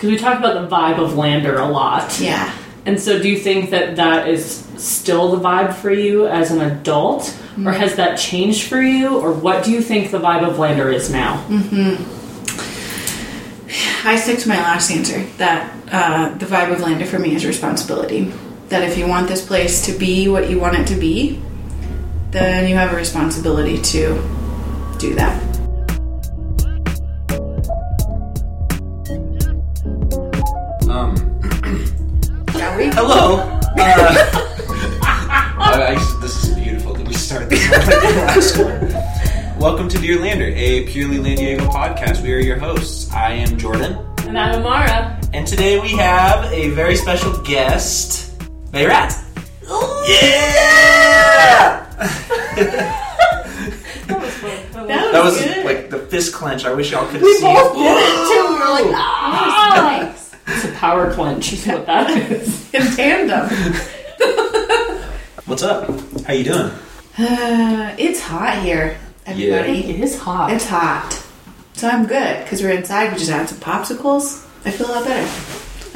Because we talk about the vibe of Lander a lot. Yeah. And so, do you think that that is still the vibe for you as an adult, Mm-hmm. or has that changed for you, or what do you think the vibe of Lander is now? Hmm. I stick to my last answer that uh, the vibe of Lander for me is responsibility. That if you want this place to be what you want it to be, then you have a responsibility to do that. Shall hello. Uh, I, I- this is beautiful. Did we start this the last one? Welcome to Dear Lander, a purely Lan Diego podcast. We are your hosts. I am Jordan, And I'm Amara. and today we have a very special guest, Bayrat. Yeah! That was fun. That good. like the fist clench. I wish y'all could have we seen. both did it too. We were like, ah, It's a power clench, is what that is. in tandem. What's up? How you doing? Uh, it's hot here, everybody. It is hot. It's hot. So I'm good because we're inside. We just had some popsicles. I feel a lot better.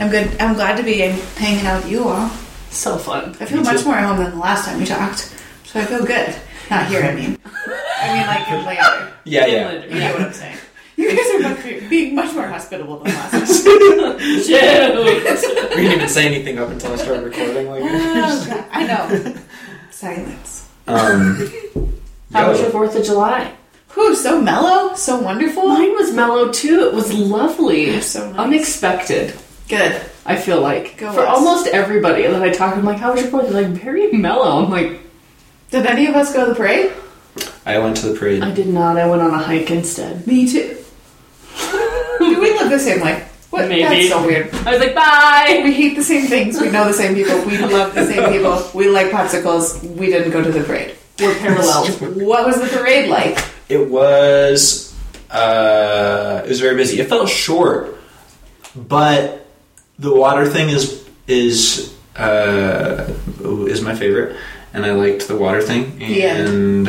I'm good. I'm glad to be hanging out with you all. so fun. I feel Me much too. more at home than the last time we talked. So I feel good. Not here, I mean. I mean, like in Lander. Yeah, yeah. You know what I'm saying. You guys are much, being much more hospitable than last time. We didn't even say anything up until I started recording. Like, Oh, God. I know. Silence. um, How was yo. your 4th of July? Whew, so mellow, so wonderful. Mine was mellow too. It was lovely. So nice. Unexpected. Good. I feel like Go for us. almost everybody that I talk, I'm like, "How was your 4th? They're like, "Very mellow." I'm like, Did any of us go to the parade? I went to the parade. "I did not. I went on a hike instead." Me too. Do we live the same way? What? Maybe. That's so weird. I was like, "Bye." We hate the same things. We know the same people. We love the same people. We like popsicles. We didn't go to the parade. We're parallel. What was the parade like? It was uh, it was very busy. It felt short, but the water thing is is uh, is my favorite, and I liked the water thing. Yeah. And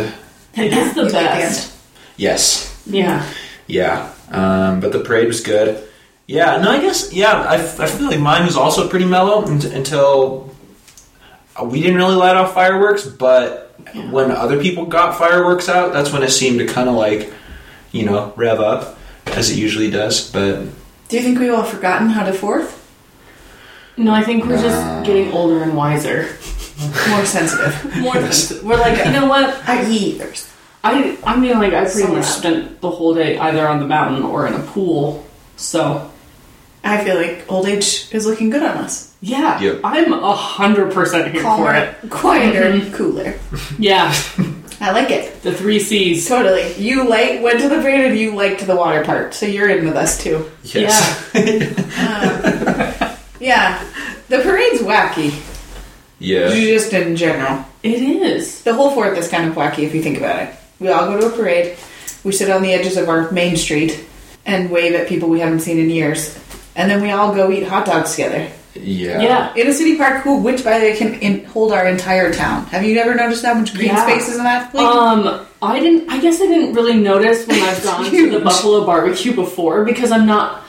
It is the You like the best. yes, Yeah. yeah. Um, but the parade was good. Yeah. No, I guess yeah. I feel like mine was also pretty mellow until we didn't really light off fireworks, but Yeah. when other people got fireworks out, that's when it seemed to kind of like, you know, rev up as it usually does. But Do you think we've all forgotten how to fourth? No, I think we're just getting older and wiser. More sensitive. More than we're like, you know what? I eat. There's I I mean, like, I pretty So much spent the whole day either on the mountain or in a pool. So I feel like old age is looking good on us. yeah, Yep. I'm a hundred percent here for it. Calmer, quieter, mm-hmm. cooler. Yeah, I like it. the three C's. Totally. You like went to the parade and you liked the water part, so you're in with us too. yes, Yeah. Um, the parade's wacky. yeah, Just in general. It is. The whole fourth is kind of wacky if you think about it. We all go to a parade. We sit on the edges of our main street and wave at people we haven't seen in years. And then we all go eat hot dogs together. yeah, Yeah. In a city park, who, which by the way can in, hold our entire town. Have you ever noticed how much green Yeah. space is in that? Like, Um, I didn't. I guess I didn't really notice when I've gone to the. Buffalo Barbecue before because I'm not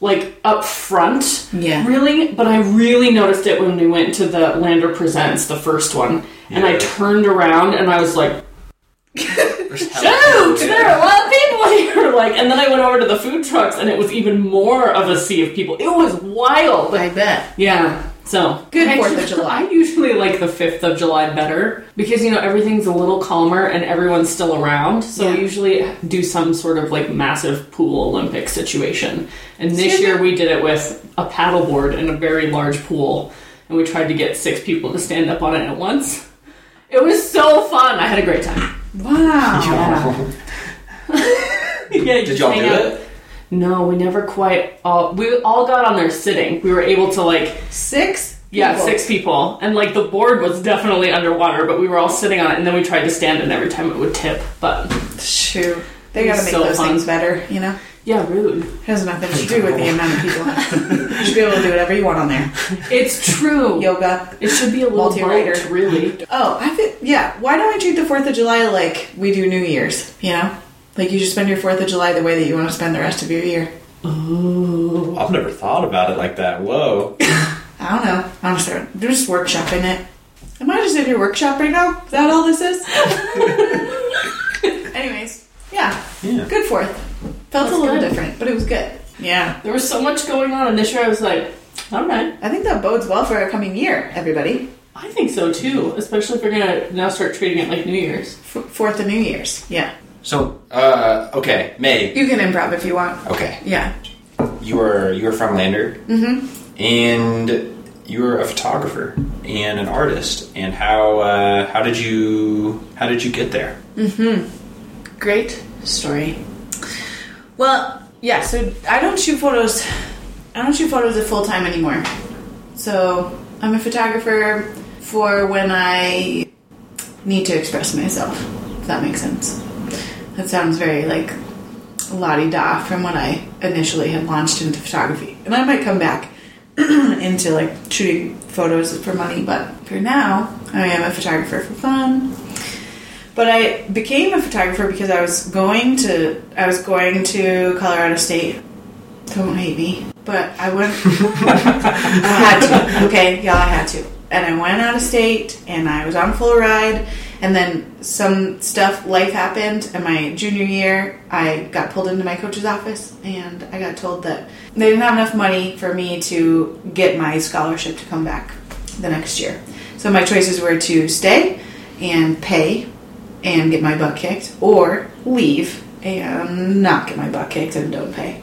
like up front. Yeah. Really, but I really noticed it when we went to the Lander Presents, the first one, and I turned around and I was like, There's hella "Shoot, there are a lot of people here!" Like, and then I went over to the food trucks, and it was even more of a sea of people. It was wild. I bet. Yeah. So Good 4th of July. I usually like the fifth of July better because you know everything's a little calmer and everyone's still around. So Yeah. we usually do some sort of like massive pool Olympic situation. And this year we did it with a paddleboard in a very large pool, and we tried to get six people to stand up on it at once. It was so fun. I had a great time. Wow. Yeah, you Did y'all do out. it? No, we never quite. All, we all got on there sitting. We were able to like Six? Yeah, people. six people. And like the board was definitely underwater, but we were all sitting on it and then we tried to stand and every time it would tip. But Shoot. They gotta make so those fun. things better, you know? Yeah, rude. It has nothing to do with the amount of people. you should be able to do whatever you want on there. It's true. Yoga. It should be a little Multi-rider. boat, really. Oh, I think, yeah. Why don't we treat the 4th of July like we do New Year's, you know? Like you just spend your 4th of July the way that you want to spend the rest of your year. Ooh. I've never thought about it like that. Whoa. I don't know. I'm just, they're just workshopping it. Am I just in your workshop right now? Is that all this is? Anyways, yeah, Yeah. good fourth. Felt That's a little good. different, but it was good. Yeah. There was so much going on, and this year I was like, all right. I think that bodes well for our coming year, everybody. I think so too, especially if we're gonna now start treating it like New Year's. F- fourth of New Year's. Yeah. So, uh, okay, Mei. You can improv if you want. Okay, Yeah. you are you are from Lander, Mm-hmm. and you are a photographer and an artist. And how uh, how did you how did you get there? Mm-hmm. Great story. Well, yeah, so I don't shoot photos. I don't shoot photos at full time anymore. So I'm a photographer for when I need to express myself, if that makes sense. That sounds very like la da from when I initially had launched into photography. And I might come back into like shooting photos for money, but for now, I am a photographer for fun. But I became a photographer because I was going to I was going to Colorado State. Don't hate me, but I went. I had to. Okay, yeah, I had to. And I went out of state, and I was on full ride. And then some stuff, life happened. And my junior year, I got pulled into my coach's office, and I got told that they didn't have enough money for me to get my scholarship to come back the next year. So my choices were to stay and pay and get my butt kicked, or leave and not get my butt kicked and don't pay.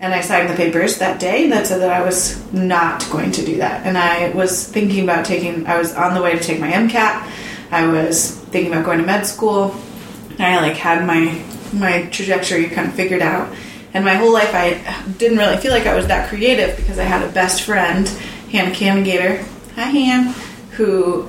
And I signed the papers that day that said that I was not going to do that. And I was thinking about taking, I was on the way to take my MCAT. I was thinking about going to med school. I like had my my trajectory kind of figured out. And my whole life, I didn't really feel like I was that creative because I had a best friend, Hannah Canagator. Hi, Han, who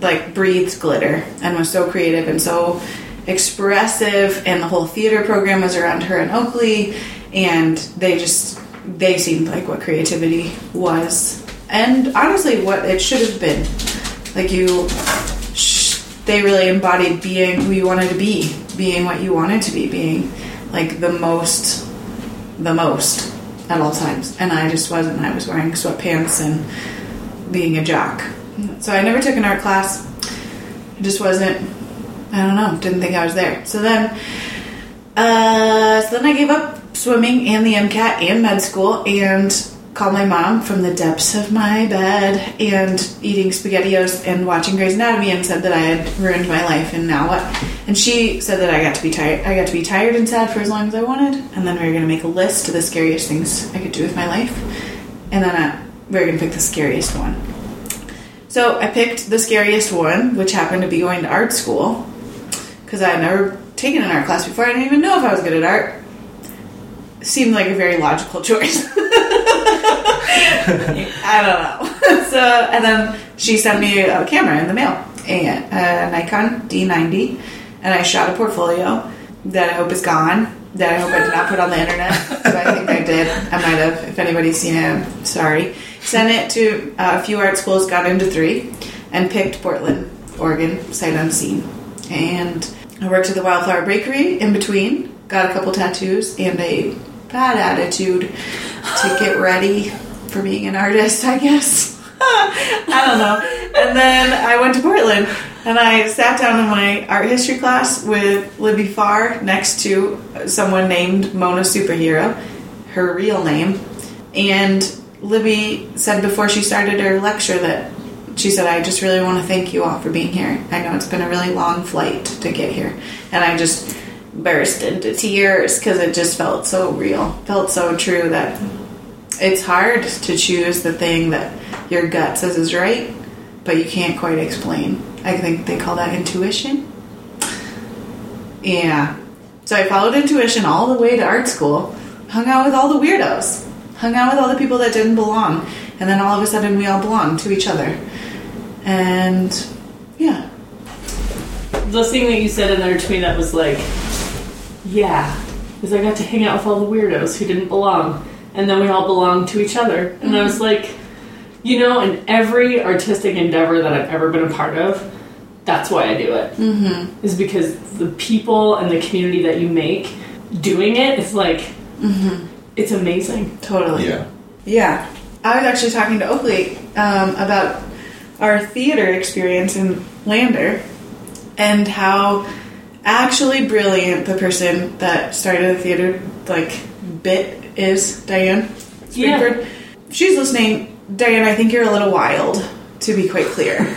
like breathes glitter and was so creative and so expressive. And the whole theater program was around her in Oakley and they just they seemed like what creativity was. And honestly what it should have been. Like you they really embodied being who you wanted to be being what you wanted to be being like the most the most at all times. And I just wasn't. I was wearing sweatpants and being a jock so I never took an art class. It just wasn't. I don't know. Didn't think I was there. So then, uh, so then I gave up swimming and the MCAT and med school and called my mom from the depths of my bed and eating SpaghettiOs and watching Grey's Anatomy and said that I had ruined my life and now what? And she said that I got to be tired. I got to be tired and sad for as long as I wanted, and then we were going to make a list of the scariest things I could do with my life, and then uh, we were going to pick the scariest one. So I picked the scariest one, which happened to be going to art school, because I had never taken an art class before. I didn't even know if I was good at art. Seemed like a very logical choice. I don't know. so, and then she sent me a camera in the mail, a, a Nikon D90, and I shot a portfolio that I hope is gone. That I hope I did not put on the internet. I think I did. I might have. If anybody's seen it, I'm sorry. Sent it to uh, a few art schools, got into three, and picked Portland, Oregon, sight unseen. And I worked at the Wildflower Bakery in between, got a couple tattoos, and a bad attitude to get ready for being an artist, I guess. I don't know. And then I went to Portland and I sat down in my art history class with Libby Farr next to someone named Mona Superhero, her real name. And Libby said before she started her lecture that she said, I just really want to thank you all for being here. I know it's been a really long flight to get here. And I just burst into tears because it just felt so real, felt so true that it's hard to choose the thing that your gut says is right, but you can't quite explain. I think they call that intuition. Yeah. So I followed intuition all the way to art school, hung out with all the weirdos, hung out with all the people that didn't belong, and then all of a sudden we all belong to each other. And yeah. The thing that you said in there to me that was like, yeah, is I got to hang out with all the weirdos who didn't belong, and then we all belonged to each other. And I was like, you know, in every artistic endeavor that I've ever been a part of, that's why I do it. Mm-hmm. Is because the people and the community that you make doing it is like, It's amazing. Totally. Yeah. Yeah. I was actually talking to Oakley um, about our theater experience in Lander and how actually brilliant the person that started the theater like bit is Diane Springford. She's listening. Diane, I think you're a little wild, to be quite clear.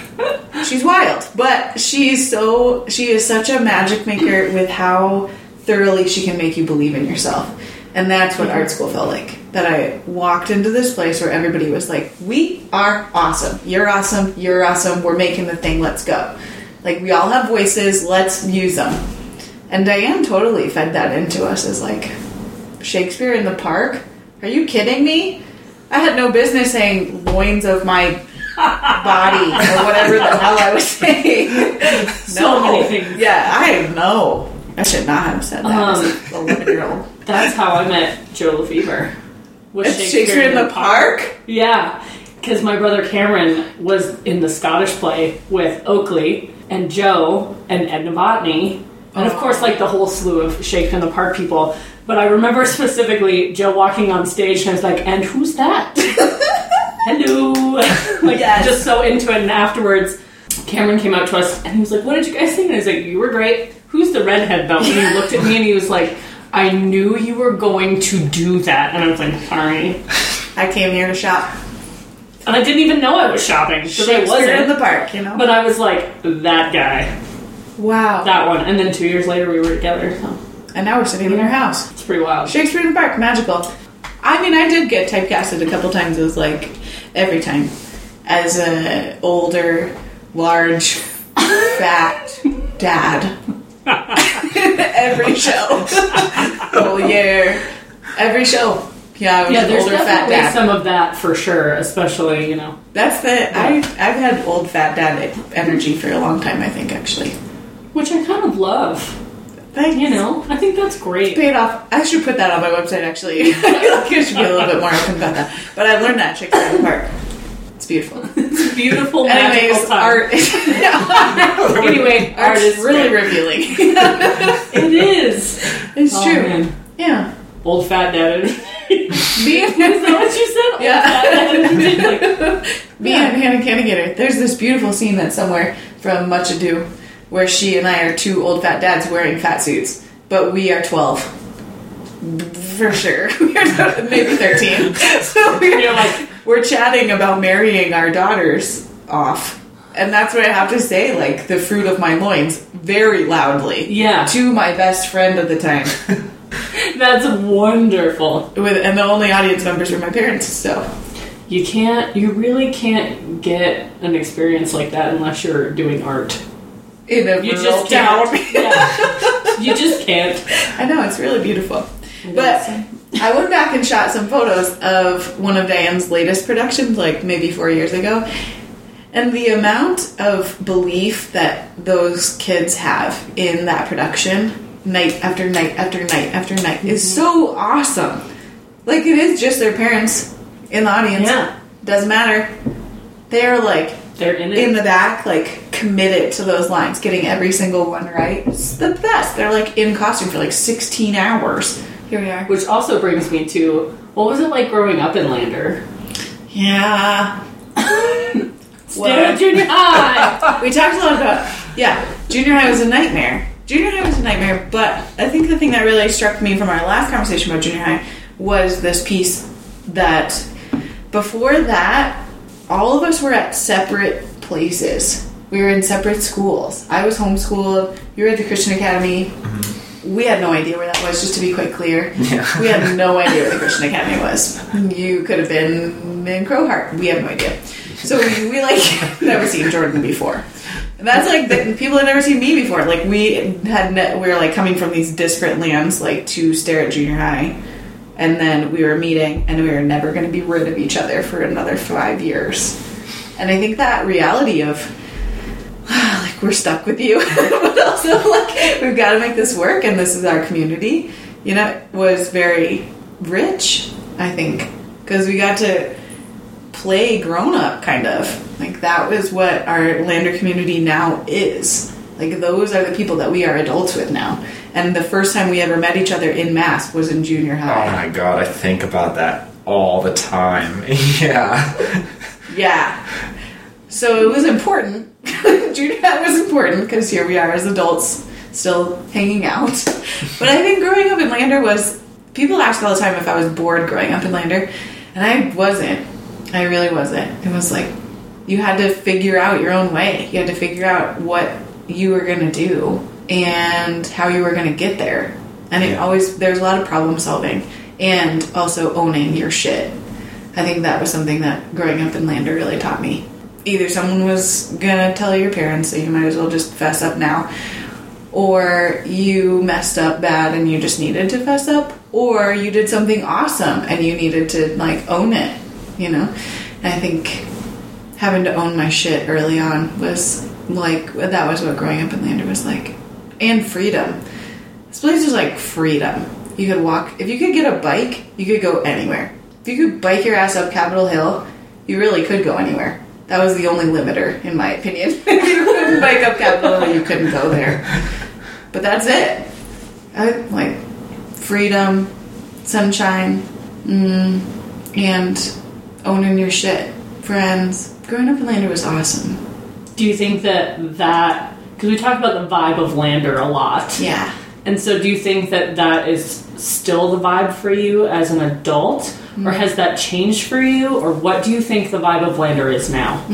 she's wild, but she's so she is such a magic maker with how thoroughly she can make you believe in yourself. And that's what art school felt like. That I walked into this place where everybody was like, "We are awesome. You're awesome. You're awesome. We're making the thing. Let's go." Like we all have voices. Let's use them. And Diane totally fed that into us as like Shakespeare in the park. Are you kidding me? I had no business saying loins of my body or whatever the hell I was saying. So many things. Yeah, I know. I should not have said that Um, as a 11 year old. That's how I met Joe Lefevre. Was It's Shakespeare in the Park? Yeah, because my brother Cameron was in the Scottish play with Oakley and Joe and Ed Novotny, and of Oh. course, like the whole slew of Shakespeare in the Park people. But I remember specifically Joe walking on stage and I was like, "And who's that?" Hello, like Yes. just so into it. And afterwards, Cameron came out to us and he was like, "What did you guys think?" And I was like, "You were great." Who's the redhead though? And he looked at me and he was like. I knew you were going to do that, and I was like, "Sorry," I came here to shop. and I didn't even know I was shopping because I wasn't. in the park, you know? But I was like, "That guy, wow. that one," and then two years later we were together. So and now we're sitting in our house. it's pretty wild. Shakespeare in the Park, magical. I mean, I did get typecasted a couple times. It was like every time as a older, large, fat dad. every show, whole year, every show. Yeah, I was Yeah, there's older fat definitely some of that for sure, especially you know. That's the I I've had old fat dad energy for a long time. I think actually. Which I kind of love. Thanks. You know, I think that's great. paid off. I should put that on my website. Actually, I feel like I should be a little bit more open about that. But I learned that at in the Park. It's beautiful. It's beautiful, Anyways, art. Anyway, art is really revealing. It is. it's Oh, true. man. Yeah. Old fat dad. Is Me that what you said? Yeah. Like, Me and Hannah Cannigator. There's this beautiful scene that's somewhere from Much Ado where she and I are two old fat dads wearing fat suits, but we are 12. For sure. We're maybe 13. So we're, You're like- we're chatting about marrying our daughters off. And that's what I have to say, like the fruit of my loins, very loudly. Yeah. To my best friend at the time. That's wonderful. With and the only audience members were my parents, so You can't, you really can't get an experience like that unless you're doing art. in a You rural just town. can't. Yeah. You just can't. I know it's really beautiful. But I went back and shot some photos of one of Diane's latest productions, like maybe four years ago. And the amount of belief that those kids have in that production, night after night after night after night, is Mm-hmm. so awesome. Like, it is just their parents in the audience. Yeah. Doesn't matter. They're like They're in it. in the back, like committed to those lines, getting every single one right. It's the best. They're like in costume for like 16 hours. Here we are. Which also brings me to what was it like growing up in Lander? Yeah. Still at junior high. We talked a lot about, yeah, junior high was a nightmare. Junior high was a nightmare, but I think the thing that really struck me from our last conversation about junior high was this piece that before that, all of us were at separate places. We were in separate schools. I was homeschooled, you were at the Christian Academy. Mm-hmm. We had no idea where that was, just to be quite clear. Yeah. We had no idea where the Christian Academy was. You could have been in Crowheart. We have no idea. So we, we like never seen Jordan before. And that's like the, people had never seen me before. Like we had ne- we were like coming from these disparate lands, like to stare at junior high, and then we were meeting, and we were never going to be rid of each other for another five years. And I think that reality of we're stuck with you, but also like we've got to make this work, and this is our community. You know, was very rich. I think because we got to play grown up, kind of like that was what our lander community now is. Like those are the people that we are adults with now. And the first time we ever met each other in mass was in junior high. Oh my god, I think about that all the time. yeah. Yeah. So it was important. junior high was important because here we are as adults still hanging out. But I think growing up in Lander was people ask all the time if I was bored growing up in Lander, and I wasn't. I really wasn't. It was like you had to figure out your own way. You had to figure out what you were going to do and how you were going to get there. And it always there's a lot of problem solving and also owning your shit. I think that was something that growing up in Lander really taught me. Either someone was gonna tell your parents, so you might as well just fess up now, or you messed up bad and you just needed to fess up, or you did something awesome and you needed to like own it, you know? And I think having to own my shit early on was like that was what growing up in Lander was like, and freedom. This place was like freedom. You could walk if you could get a bike, you could go anywhere. If you could bike your ass up Capitol Hill, you really could go anywhere. That was the only limiter, in my opinion. if you couldn't bike up Capitol you couldn't go there. But that's it. I like freedom, sunshine, mm, and owning your shit. Friends. Growing up in Lander was awesome. Do you think that that because we talk about the vibe of Lander a lot, Yeah. And so do you think that that is still the vibe for you as an adult, or has that changed for you, or what do you think the vibe of Lander is now?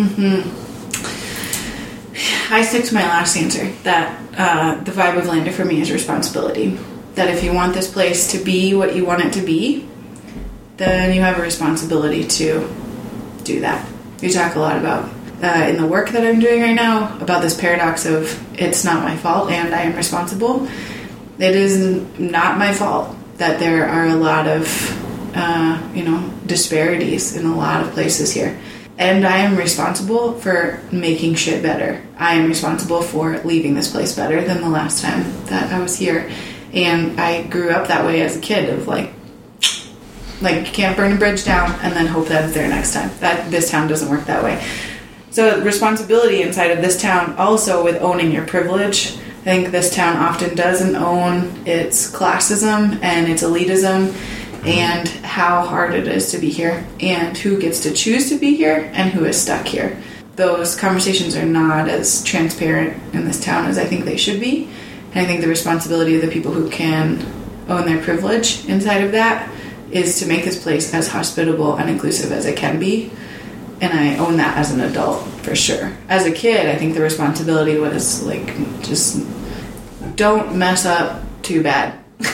I stick to my last answer that uh, the vibe of Lander for me is responsibility. That if you want this place to be what you want it to be, then you have a responsibility to do that. We talk a lot about uh, in the work that I'm doing right now about this paradox of it's not my fault and I am responsible. It is not my fault that there are a lot of uh, you know disparities in a lot of places here. And I am responsible for making shit better. I am responsible for leaving this place better than the last time that I was here. And I grew up that way as a kid of like like can't burn a bridge down and then hope that it's there next time. That this town doesn't work that way. So responsibility inside of this town also with owning your privilege. I think this town often doesn't own its classism and its elitism and how hard it is to be here and who gets to choose to be here and who is stuck here. Those conversations are not as transparent in this town as I think they should be. And I think the responsibility of the people who can own their privilege inside of that is to make this place as hospitable and inclusive as it can be. And I own that as an adult for sure. As a kid, I think the responsibility was like just don't mess up too bad. you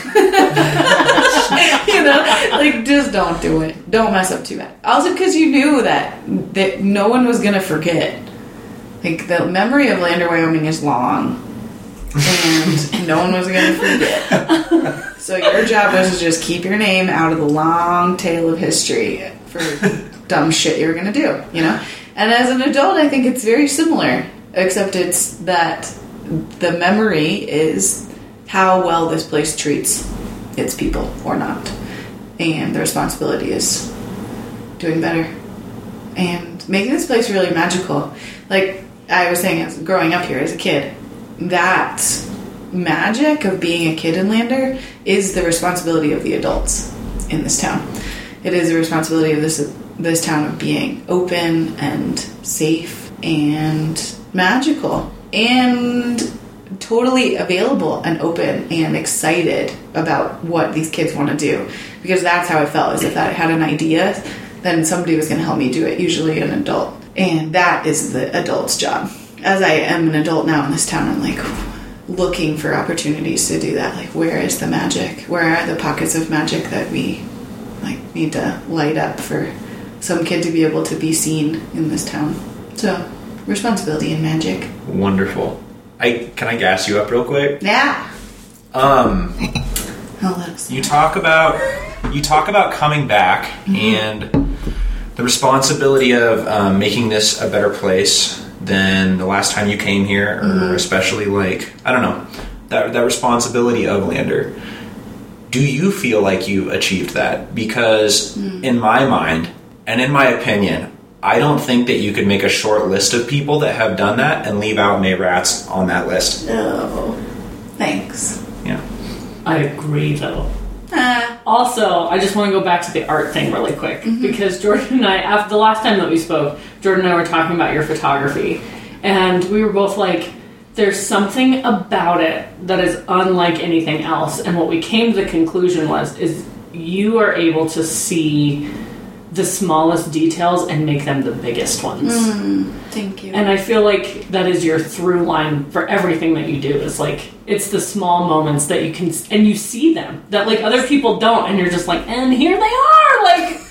know, like just don't do it. Don't mess up too bad. Also, because you knew that that no one was gonna forget. Like the memory of Lander, Wyoming is long, and no one was gonna forget. So your job was to just keep your name out of the long tail of history for dumb shit you were gonna do. You know. And as an adult, I think it's very similar, except it's that the memory is how well this place treats its people or not. And the responsibility is doing better and making this place really magical. Like I was saying, as growing up here as a kid, that magic of being a kid in Lander is the responsibility of the adults in this town. It is the responsibility of this this town of being open and safe and magical and totally available and open and excited about what these kids want to do. Because that's how it felt as if I had an idea then somebody was going to help me do it usually an adult. And that is the adult's job. As I am an adult now in this town I'm like looking for opportunities to do that. Like where is the magic? Where are the pockets of magic that we like need to light up for some kid to be able to be seen in this town so responsibility and magic Wonderful. I can I gas you up real quick? yeah Um, I'll let us you talk about you talk about coming back and the responsibility of um, making this a better place than the last time you came here, or especially like I don't know that that responsibility of Lander. Do you feel like you've achieved that? Because in my mind and in my opinion, I don't think that you could make a short list of people that have done that and leave out Mei Ratz on that list. No. Thanks. Yeah. I agree, though. Ah, Also, I just want to go back to the art thing really quick because Jordan and I, after the last time that we spoke, Jordan and I were talking about your photography, and we were both like, "There's something about it that is unlike anything else." And what we came to the conclusion was, is you are able to see the smallest details and make them the biggest ones. thank you. And I feel like that is your through line for everything that you do. Is like it's the small moments that you can and you see them that like other people don't, and you're just like, and here they are, like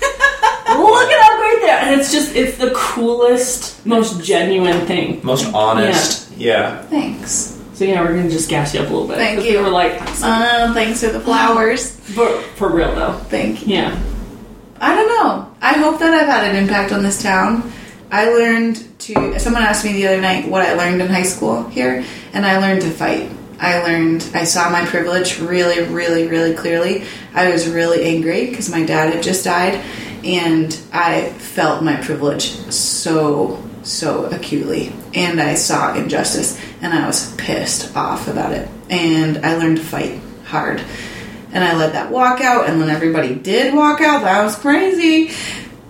look at how great they are. And it's just it's the coolest, most genuine thing. Most honest. Yeah. Thanks. So yeah, we're gonna just gas you up a little bit. Thank you. We were like, Uh, thanks for the flowers. for, for real though. Thank you. Yeah. I don't know. I hope that I've had an impact on this town. I learned to. Someone asked me the other night what I learned in high school here, and I learned to fight. I learned. I saw my privilege really, really, really clearly. I was really angry because my dad had just died, and I felt my privilege so, so acutely, and I saw injustice, and I was pissed off about it, and I learned to fight hard and I led that walkout. And when everybody did walk out, that was crazy.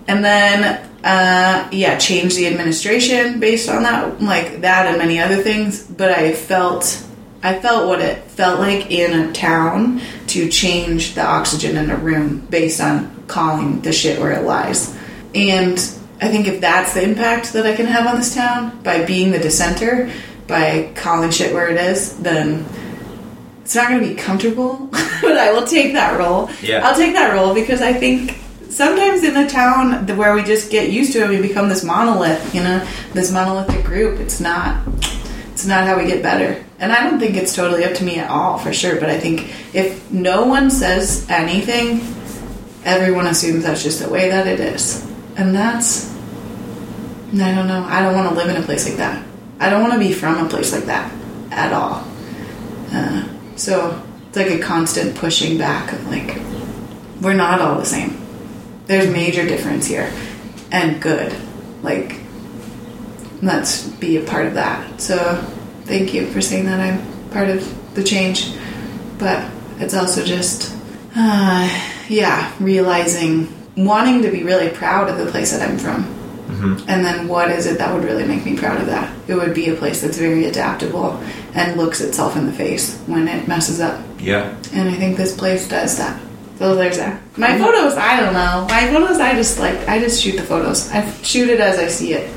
And then, uh, yeah, changed the administration based on that, like that, and many other things. But I felt, I felt what it felt like in a town to change the oxygen in a room based on calling the shit where it lies. And I think if that's the impact that I can have on this town by being the dissenter, by calling shit where it is, then it's not going to be comfortable, but I will take that role. Yeah. I'll take that role because I think sometimes in a town where we just get used to it, we become this monolith, you know, this monolithic group. It's not. It's not how we get better. And I don't think it's totally up to me at all, for sure. But I think if no one says anything, everyone assumes that's just the way that it is. And that's. I don't know. I don't want to live in a place like that. I don't want to be from a place like that at all. Uh, so it's like a constant pushing back of like, we're not all the same. There's major difference here, and good. Like, let's be a part of that. So, thank you for saying that I'm part of the change. But it's also just, uh, yeah, realizing, wanting to be really proud of the place that I'm from. Mm-hmm. And then what is it that would really make me proud of that? It would be a place that's very adaptable and looks itself in the face when it messes up. Yeah. And I think this place does that. So there's that. My photos, I don't know. My photos, I just like, I just shoot the photos. I shoot it as I see it.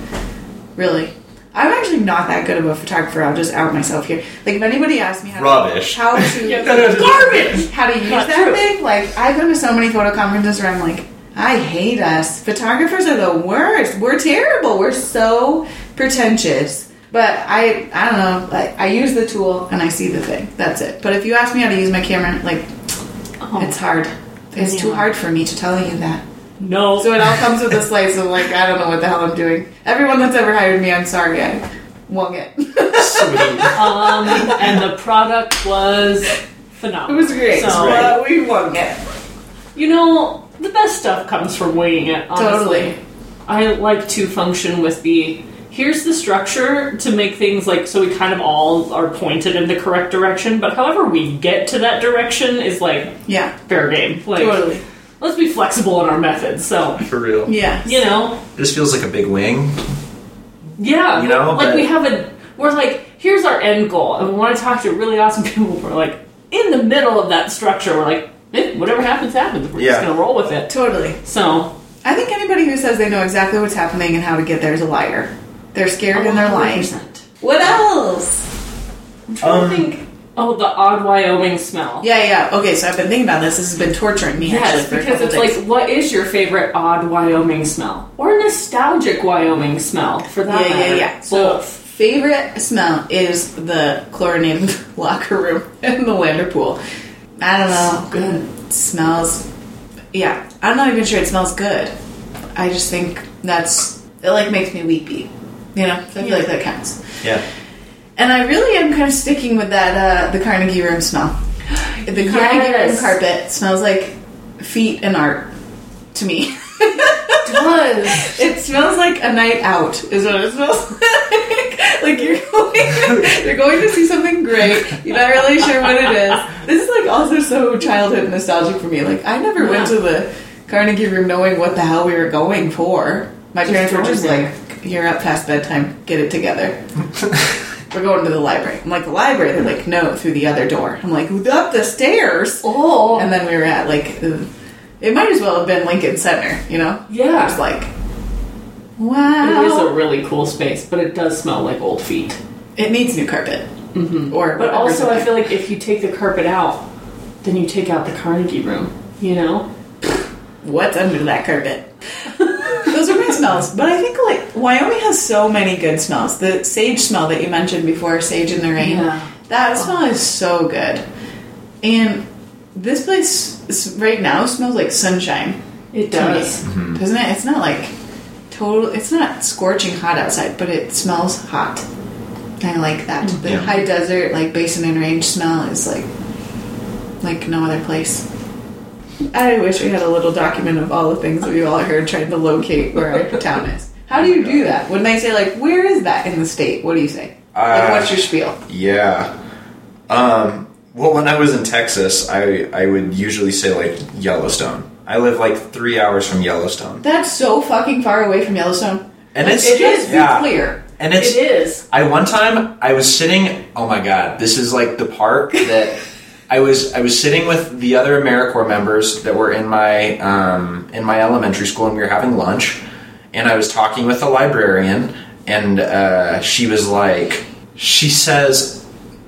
Really. I'm actually not that good of a photographer. I'll just out myself here. Like if anybody asks me how Rubbish. to, how to garbage. how to use Not that true. thing. Like I've been to so many photo conferences where I'm like, I hate us. Photographers are the worst. We're terrible. We're so pretentious. But I, I don't know. Like I use the tool and I see the thing. That's it. But if you ask me how to use my camera, like Oh, it's hard. It's too hard for me to tell you that. no. So it all comes with a slice of like I don't know what the hell I'm doing. Everyone that's ever hired me, I'm sorry, I won it. Sweet. um, and the product was phenomenal. it was great. So, but we won it. You know, the best stuff comes from winging it, honestly. Totally. I like to function with the here's the structure to make things like so we kind of all are pointed in the correct direction, but however we get to that direction is like Yeah. fair game. Like Totally. let's be flexible in our methods. So For real. Yeah. you know, This feels like a big wing. yeah, You know, like but- we have a we're like here's our end goal, and we want to talk to really awesome people. We're like in the middle of that structure. We're like, eh, whatever happens, happens. We're just gonna roll with it. Totally. So I think anybody who says they know exactly what's happening and how to get there is a liar. They're scared and they're lying. What else? I'm trying Um, to think. Oh, the odd Wyoming smell. Yeah, yeah. Okay, so I've been thinking about this. This has been torturing me actually Yes, for because couple it's days. like, what is your favorite odd Wyoming smell or nostalgic Wyoming smell for that yeah, yeah, yeah. So Both. favorite smell is the chlorinated locker room in the Lander pool. I don't know. good. It smells. Yeah, I'm not even sure it smells good. I just think that's it. Like makes me weepy. You know, so I feel Yeah. like that counts. Yeah. And I really am kind of sticking with that uh, the Carnegie Room smell. The Carnegie Room carpet smells like feet and art to me. does. It smells like a night out, is what it smells like. like you're going, you're going to see something great. You're not really sure what it is. This is like also so childhood nostalgic for me. Like I never went to the Carnegie Room knowing what the hell we were going for. My Just parents were just there. like, "You're up past bedtime. Get it together." we're going to the library. I'm like, the library? They're like, no, through the other door. I'm like, up the stairs. Oh, And then we were at like, it might as well have been Lincoln Center, you know? yeah. It's like, wow. It is a really cool space, but it does smell like old feet. It needs new carpet. Mm-hmm. Or But also, I feel like if you take the carpet out, then you take out the Carnegie room. You know? what's under that carpet? Those are my smells. But I think like Wyoming has so many good smells. The sage smell that you mentioned before, sage in the rain. Yeah. That smell is so good. And this place right now smells like sunshine. It to me, does. doesn't it? It's not like total. It's not scorching hot outside, but it smells hot. I like that. The Yeah. high desert, like basin and range smell is like like no other place. I wish we had a little document of all the things that we all heard trying to locate where our town is. How do you do that? When they say like, where is that in the state? What do you say? like, Uh, what's your spiel? Yeah. Um, well, when I was in Texas, I, I would usually say like Yellowstone. I live like three hours from Yellowstone, That's so fucking far away from Yellowstone. and it's it is yeah, clear. and it's it is. I one time I was sitting. Oh my god, this is like the park that I was. I was sitting with the other AmeriCorps members that were in my um, in my elementary school, and we were having lunch. And I was talking with the librarian, and uh, she was like, she says,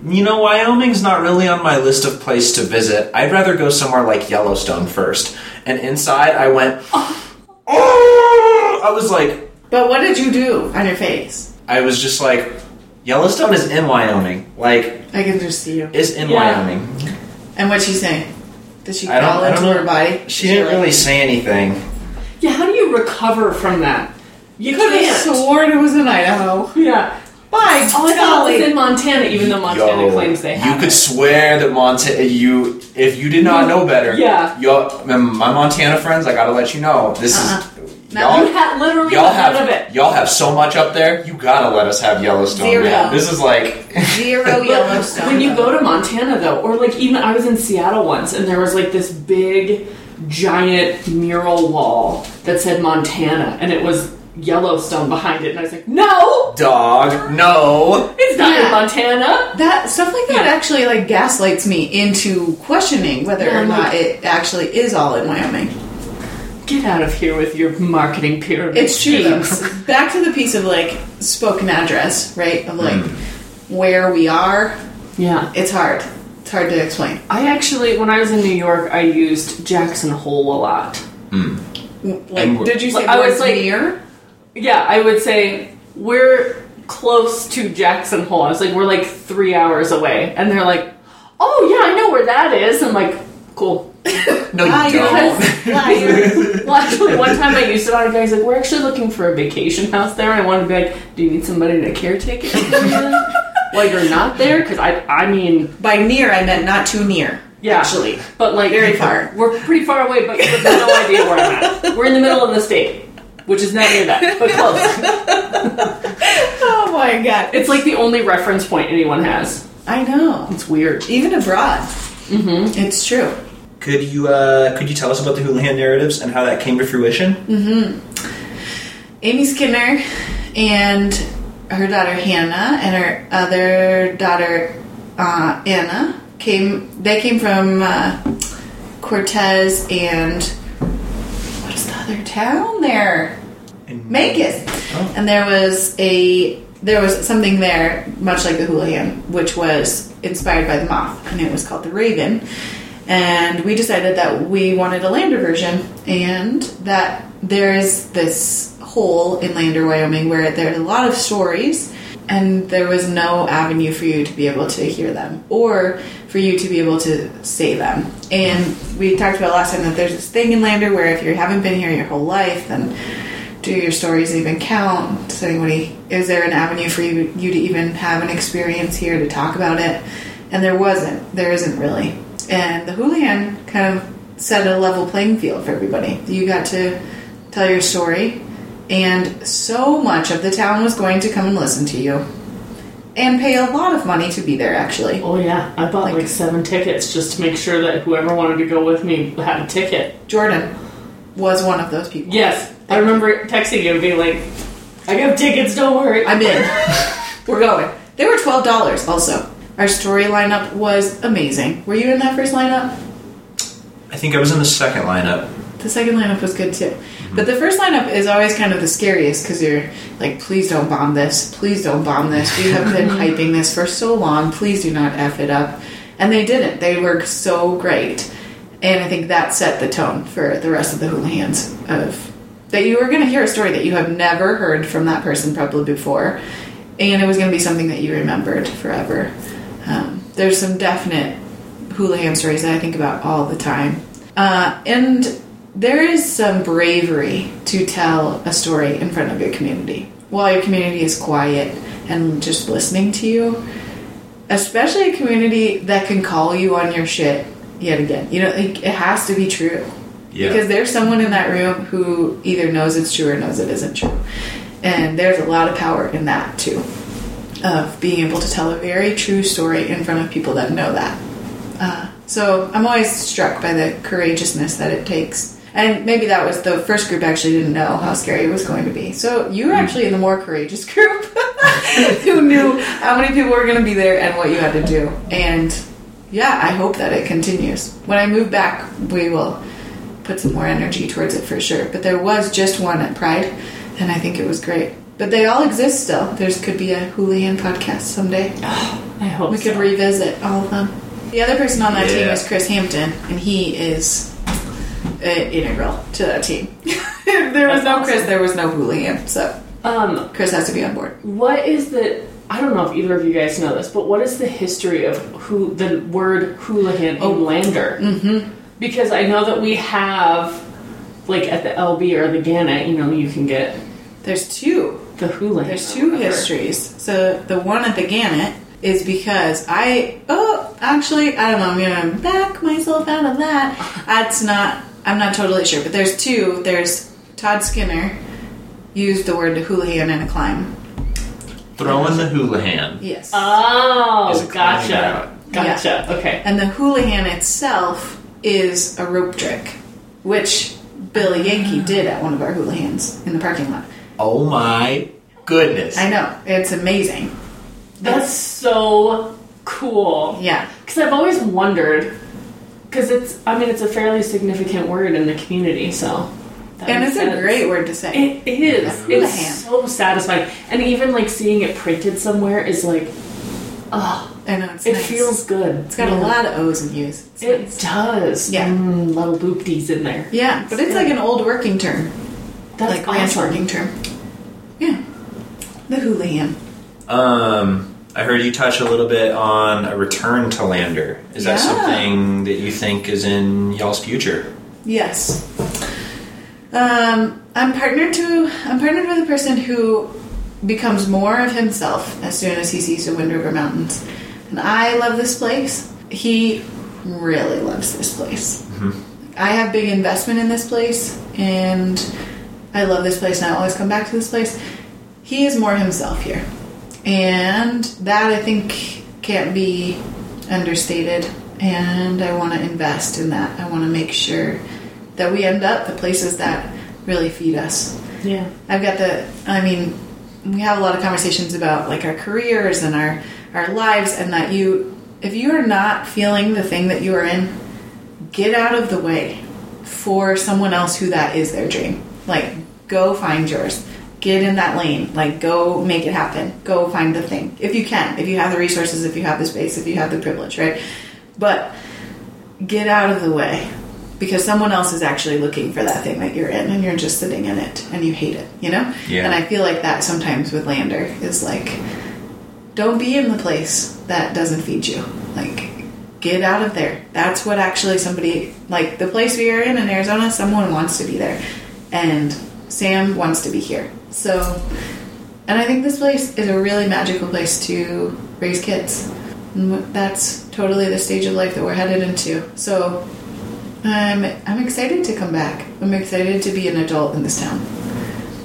"You know, Wyoming's not really on my list of place to visit. I'd rather go somewhere like Yellowstone first. And inside, I went, oh! I was like, But what did you do on your face? I was just like, Yellowstone is in Wyoming. Like, I can just see you. is in Yeah. Wyoming. And what'd she say? Did she I don't- call I into know. her body? She didn't like- really say anything. Yeah, how do you recover from that? You Could have sworn it was in Idaho. Yeah. By Oh, I thought it was in Montana, even though Montana Yo, claims they have you could it. swear that Montana. You, if you did not know better, Yeah. Yo, my Montana friends, I gotta let you know. This Uh-uh. is No, y'all. You had literally Y'all have of it. y'all have so much up there. You gotta let us have Yellowstone. Zero. Man. This is like Zero Yellowstone. When you go to Montana, though, or like even I was in Seattle once, and there was like this big, giant mural wall that said Montana, and it was Yellowstone behind it, and I was like, no, dog. No. it's not Yeah. in Montana. that stuff like that Yeah. actually like gaslights me into questioning whether Yeah, or I'm not like- it actually is all in Wyoming. Get out of here with your marketing pyramid It's true. though. schemes. Back to the piece of like spoken address, right? Of like hmm. where we are. Yeah. It's hard. It's hard to explain. I actually, when I was in New York, I used Jackson Hole a lot. Hmm. Like, And- did you say I was words like- near? Yeah, I would say we're close to Jackson Hole. I was like, we're like three hours away, and they're like, oh yeah, I know where that is. I'm like, cool. No, you Liar. don't. Liar. Well, actually, one time I used it on a guy's like, we're actually looking for a vacation house there. and I wanted to be like, do you need somebody to caretake it for you while you're not there? Because I, I mean, By near, I meant not too near. Yeah. Actually. but like Very far. We're pretty far away, but you have no idea where I'm at. We're in the middle of the state, which is not near that, but close. Oh my god. It's like the only reference point anyone has. I know. It's weird. Even abroad. Mm-hmm. It's true. Could you uh, could you tell us about the Houlihan narratives and how that came to fruition? Amy Skinner and her daughter Hannah and her other daughter uh, Anna came. They came from uh, Cortez and what's the other town there? And- Memphis. Oh. And there was a there was something there, much like the Houlihan, which was inspired by the moth, and it was called the Raven. And we decided that we wanted a Lander version, and that there is this hole in Lander, Wyoming, where there are a lot of stories, and there was no avenue for you to be able to hear them or for you to be able to say them. And we talked about last time that there's this thing in Lander where if you haven't been here your whole life, then do your stories even count? Does anybody is there an avenue for you you to even have an experience here to talk about it? And there wasn't. There isn't really. And the Houlihan kind of set a level playing field for everybody. You got to tell your story, and so much of the town was going to come and listen to you. And pay a lot of money to be there, actually. Oh yeah, I bought like, Like- seven tickets just to make sure that whoever wanted to go with me had a ticket. Jordan was one of those people. Yes, I remember texting you and being like, "I got tickets. Don't worry." I'm in. We're going. They were twelve dollars. Also, our story lineup was amazing. Were you in that first lineup? I think I was in the second lineup. The second lineup was good too. But the first lineup is always kind of the scariest because you're like, please don't bomb this. Please don't bomb this. We have been hyping this for so long. Please do not F it up. And they didn't. They were so great. And I think that set the tone for the rest of the houlihans of that you were going to hear a story that you have never heard from that person probably before. And it was going to be something that you remembered forever. Um, there's some definite houlihan stories that I think about all the time. Uh, and there is some bravery to tell a story in front of your community while your community is quiet and just listening to you. Especially a community that can call you on your shit yet again. You know, like, it has to be true. Yeah. Because there's someone in that room who either knows it's true or knows it isn't true. And there's a lot of power in that too. Of being able to tell a very true story in front of people that know that. Uh, so I'm always struck by the courageousness that it takes. And maybe that was the first group actually didn't know how scary it was going to be. So you were hmm. actually in the more courageous group who knew how many people were going to be there and what you had to do. And yeah, I hope that it continues. When I move back, we will put some more energy towards it for sure. But there was just one at Pride, and I think it was great. But they all exist still. There's could be a houlihan podcast someday. I hope We could revisit all of them. The other person on that team Yeah. is Chris Hampton, and he is uh, integral to that team. if there was That's no awesome. Chris, there was no houlihan. So um, Chris has to be on board. what is the? I don't know if either of you guys know this, but what is the history of who the word houlihan Oh. in Lander? Mm-hmm. Because I know that we have, like at the LB or the Gannett, you know, you can get There's two. the houlihan. There's two histories. So the one at the Gannett is because I oh actually I don't know I'm gonna back myself out of that. That's not I'm not totally sure, but there's two. There's Todd Skinner used the word houlihan in a climb. Throwing the houlihan. Yes. Oh, Is gotcha. out? Gotcha. Okay. and the houlihan itself is a rope trick, which Billy Yankee ah. did at one of our houlihans in the parking lot. Oh my goodness. I know it's amazing. That's so cool. Yeah. Because I've always wondered, because it's, I mean, it's a fairly significant word in the community, so. And makes it's a great word to say. It is. A hula It's so satisfying. And even like seeing it printed somewhere is like, oh, I know it's it nice. feels good. It's got a lot of O's and U's. It's It nice. does. Yeah. Mm, little boopties in there. Yeah, but it's like an old working term, That's like ranch awesome. working term. Yeah, the houlihan. Um, I heard you touch a little bit on a return to Lander. Is that something that you think is in y'all's future? Yes. Um, I'm partnered to. I'm partnered with a person who becomes more of himself as soon as he sees the Wind River Mountains, and I love this place. He really loves this place. I have big investment in this place, and I love this place, and I always come back to this place. He is more himself here, and that I think can't be understated. And I want to invest in that. I want to make sure that we end up the places that really feed us. Yeah. I've got the. I mean, we have a lot of conversations about like our careers and our our lives, and that you, if you are not feeling the thing that you are in, get out of the way for someone else who that is their dream. Like, go find yours. Get in that lane. Like, go make it happen. Go find the thing if you can. If you have the resources, if you have the space, if you have the privilege, right? But get out of the way because someone else is actually looking for that thing that you're in and you're just sitting in it and you hate it, you know? Yeah. And I feel like that sometimes with Lander is like, don't be in the place that doesn't feed you. Like, get out of there. That's what actually somebody, like the place we are in in Arizona, someone wants to be there. And Sam wants to be here. So, and I think this place is a really magical place to raise kids. And That's totally the stage of life that we're headed into. So, I'm I'm excited to come back. I'm excited to be an adult in this town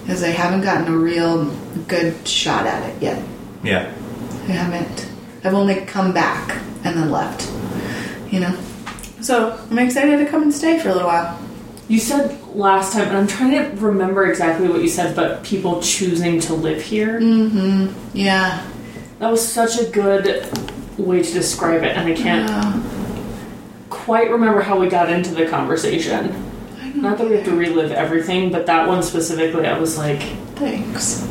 because I haven't gotten a real good shot at it yet. Yeah. I haven't. I've only come back and then left. You know. So I'm excited to come and stay for a little while. You said last time, and I'm trying to remember exactly what you said, but people choosing to live here. Mm-hmm. Yeah. That was such a good way to describe it, and I can't Uh, quite remember how we got into the conversation. Don't that we have to relive everything, but that one specifically, I was like, Thanks.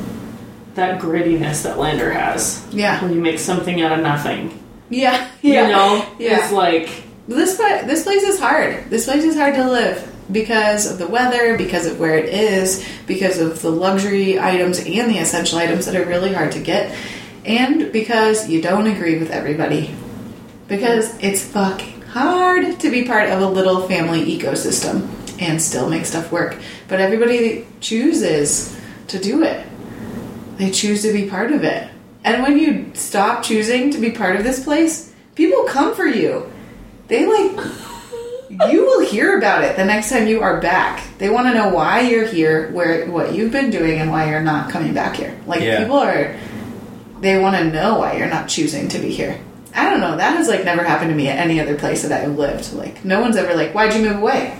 that grittiness that Lander has. Yeah. When you make something out of nothing. Yeah. yeah. You know? Yeah. It's like, This this place is hard. This place is hard to live because of the weather, because of where it is, because of the luxury items and the essential items that are really hard to get, and because you don't agree with everybody. Because it's fucking hard to be part of a little family ecosystem and still make stuff work. But everybody chooses to do it. They choose to be part of it. And when you stop choosing to be part of this place, people come for you. They like you will hear about it the next time you are back. They want to know why you're here, where what you've been doing and why you're not coming back here. Like Yeah. people are they want to know why you're not choosing to be here. I don't know. That has like never happened to me at any other place that I've lived. Like no one's ever like, "Why'd you move away?"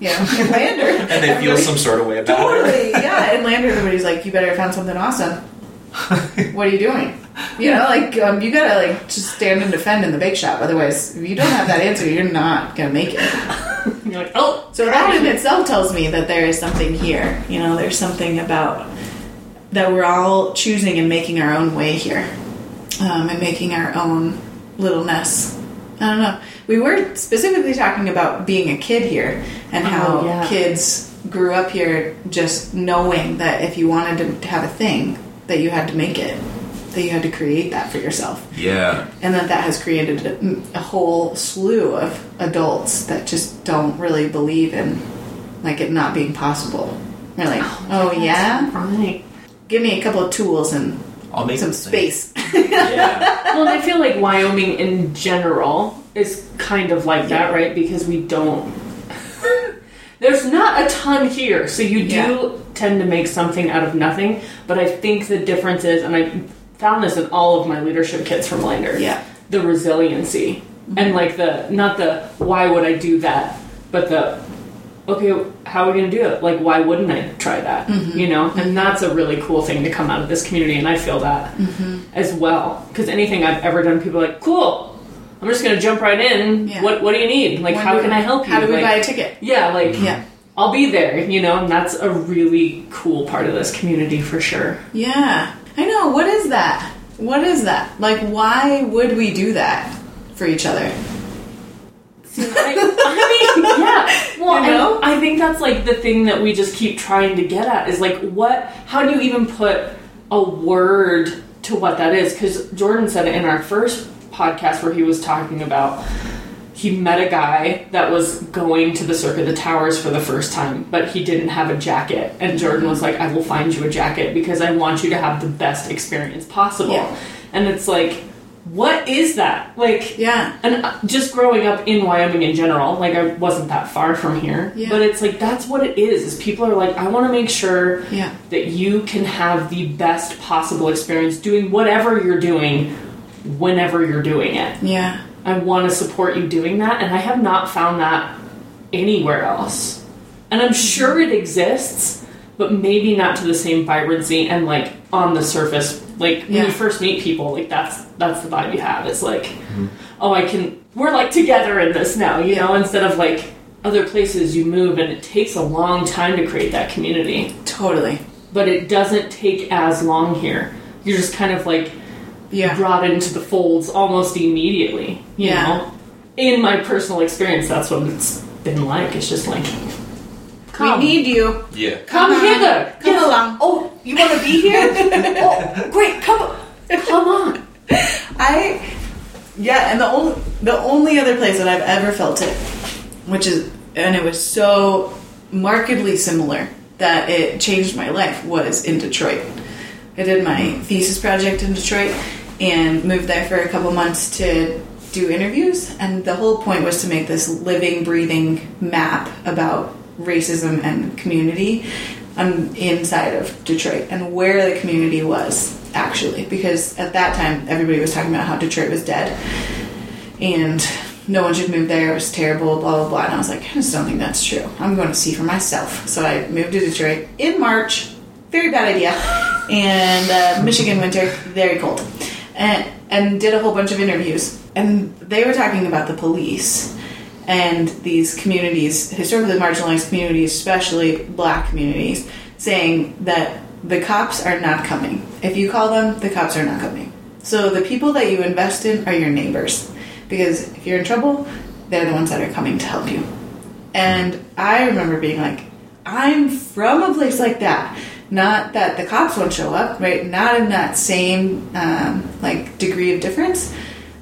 You know, in Lander. And they feel some sort of way about it. Totally, yeah. In Lander, everybody's like, "You better have found something awesome." what are you doing? You know, like um, you gotta like just stand and defend in the bake shop. Otherwise, if you don't have that answer, you're not gonna make it. you're like, oh, So that in itself tells me that there is something here. You know, there's something about that we're all choosing and making our own way here, um, and making our own little mess. I don't know. We were specifically talking about being a kid here and how Oh, yeah. kids grew up here just knowing that if you wanted to have a thing, that you had to make it, that you had to create that for yourself Yeah. and that that has created a, a whole slew of adults that just don't really believe in like it not being possible. They're like, oh, yeah, oh, Right. give me a couple of tools and I'll make some space. Yeah. Well, and I feel like Wyoming in general is kind of like that, right? Because we don't. There's not a ton here, so you do Yeah. tend to make something out of nothing. But I think the difference is, and I found this in all of my leadership kits from Lander. Yeah. The resiliency mm-hmm. and like the not the why would I do that, but the okay, how are we gonna do it? Like, why wouldn't I try that? Mm-hmm. You know, and mm-hmm. that's a really cool thing to come out of this community, and I feel that as well. Because anything I've ever done, people are like, cool. I'm just gonna jump right in. Yeah. What What do you need? Like, When how can I help you? How do we Like, buy a ticket? Yeah, like Yeah. I'll be there. You know, and that's a really cool part of this community for sure. Yeah. I know. What is that? What is that? Like, why would we do that for each other? I, I mean, yeah. Well, You know? and I think that's like the thing that we just keep trying to get at is like, what? How do you even put a word to what that is? Because Jordan said it in our first podcast where he was talking about he met a guy that was going to the Cirque of the Towers for the first time, but he didn't have a jacket. And Jordan was like, I will find you a jacket because I want you to have the best experience possible. Yeah. And it's like, what is that? Like, Yeah. and uh, just growing up in Wyoming in general, like I wasn't that far from here, Yeah. but it's like that's what it is. Is people are like, I want to make sure Yeah. that you can have the best possible experience doing whatever you're doing, whenever you're doing it. Yeah. I want to support you doing that, and I have not found that anywhere else. And I'm sure it exists, but maybe not to the same vibrancy and like on the surface. Like when you first meet people, like that's that's the vibe you have. It's like, mm-hmm. oh, I can. We're like together in this now, you know. Instead of like other places you move, and it takes a long time to create that community, Totally. but it doesn't take as long here. You're just kind of like Yeah. brought into the folds almost immediately. You Yeah. know, in my personal experience, that's what it's been like. It's just like, come, We need you. Yeah. come Come hither, Come Yes. along. Oh, you want to be here? oh, great, come, come on. I yeah, and the only the only other place that I've ever felt it, which is and it was so markedly similar that it changed my life was in Detroit. I did my thesis project in Detroit and moved there for a couple months to do interviews, and the whole point was to make this living, breathing map about racism and community on, inside of Detroit and where the community was actually. Because at that time, everybody was talking about how Detroit was dead and no one should move there. It was terrible, blah, blah, blah. And I was like, I just don't think that's true. I'm going to see for myself. So I moved to Detroit in March. Very bad idea. And uh, Michigan winter, very cold. And, and did a whole bunch of interviews. And they were talking about the police and these communities, historically marginalized communities, especially black communities, saying that the cops are not coming. If you call them, the cops are not coming. So the people that you invest in are your neighbors. Because if you're in trouble, they're the ones that are coming to help you. And I remember being like, I'm from a place like that. Not that the cops won't show up, right? Not in that same um, like degree of difference,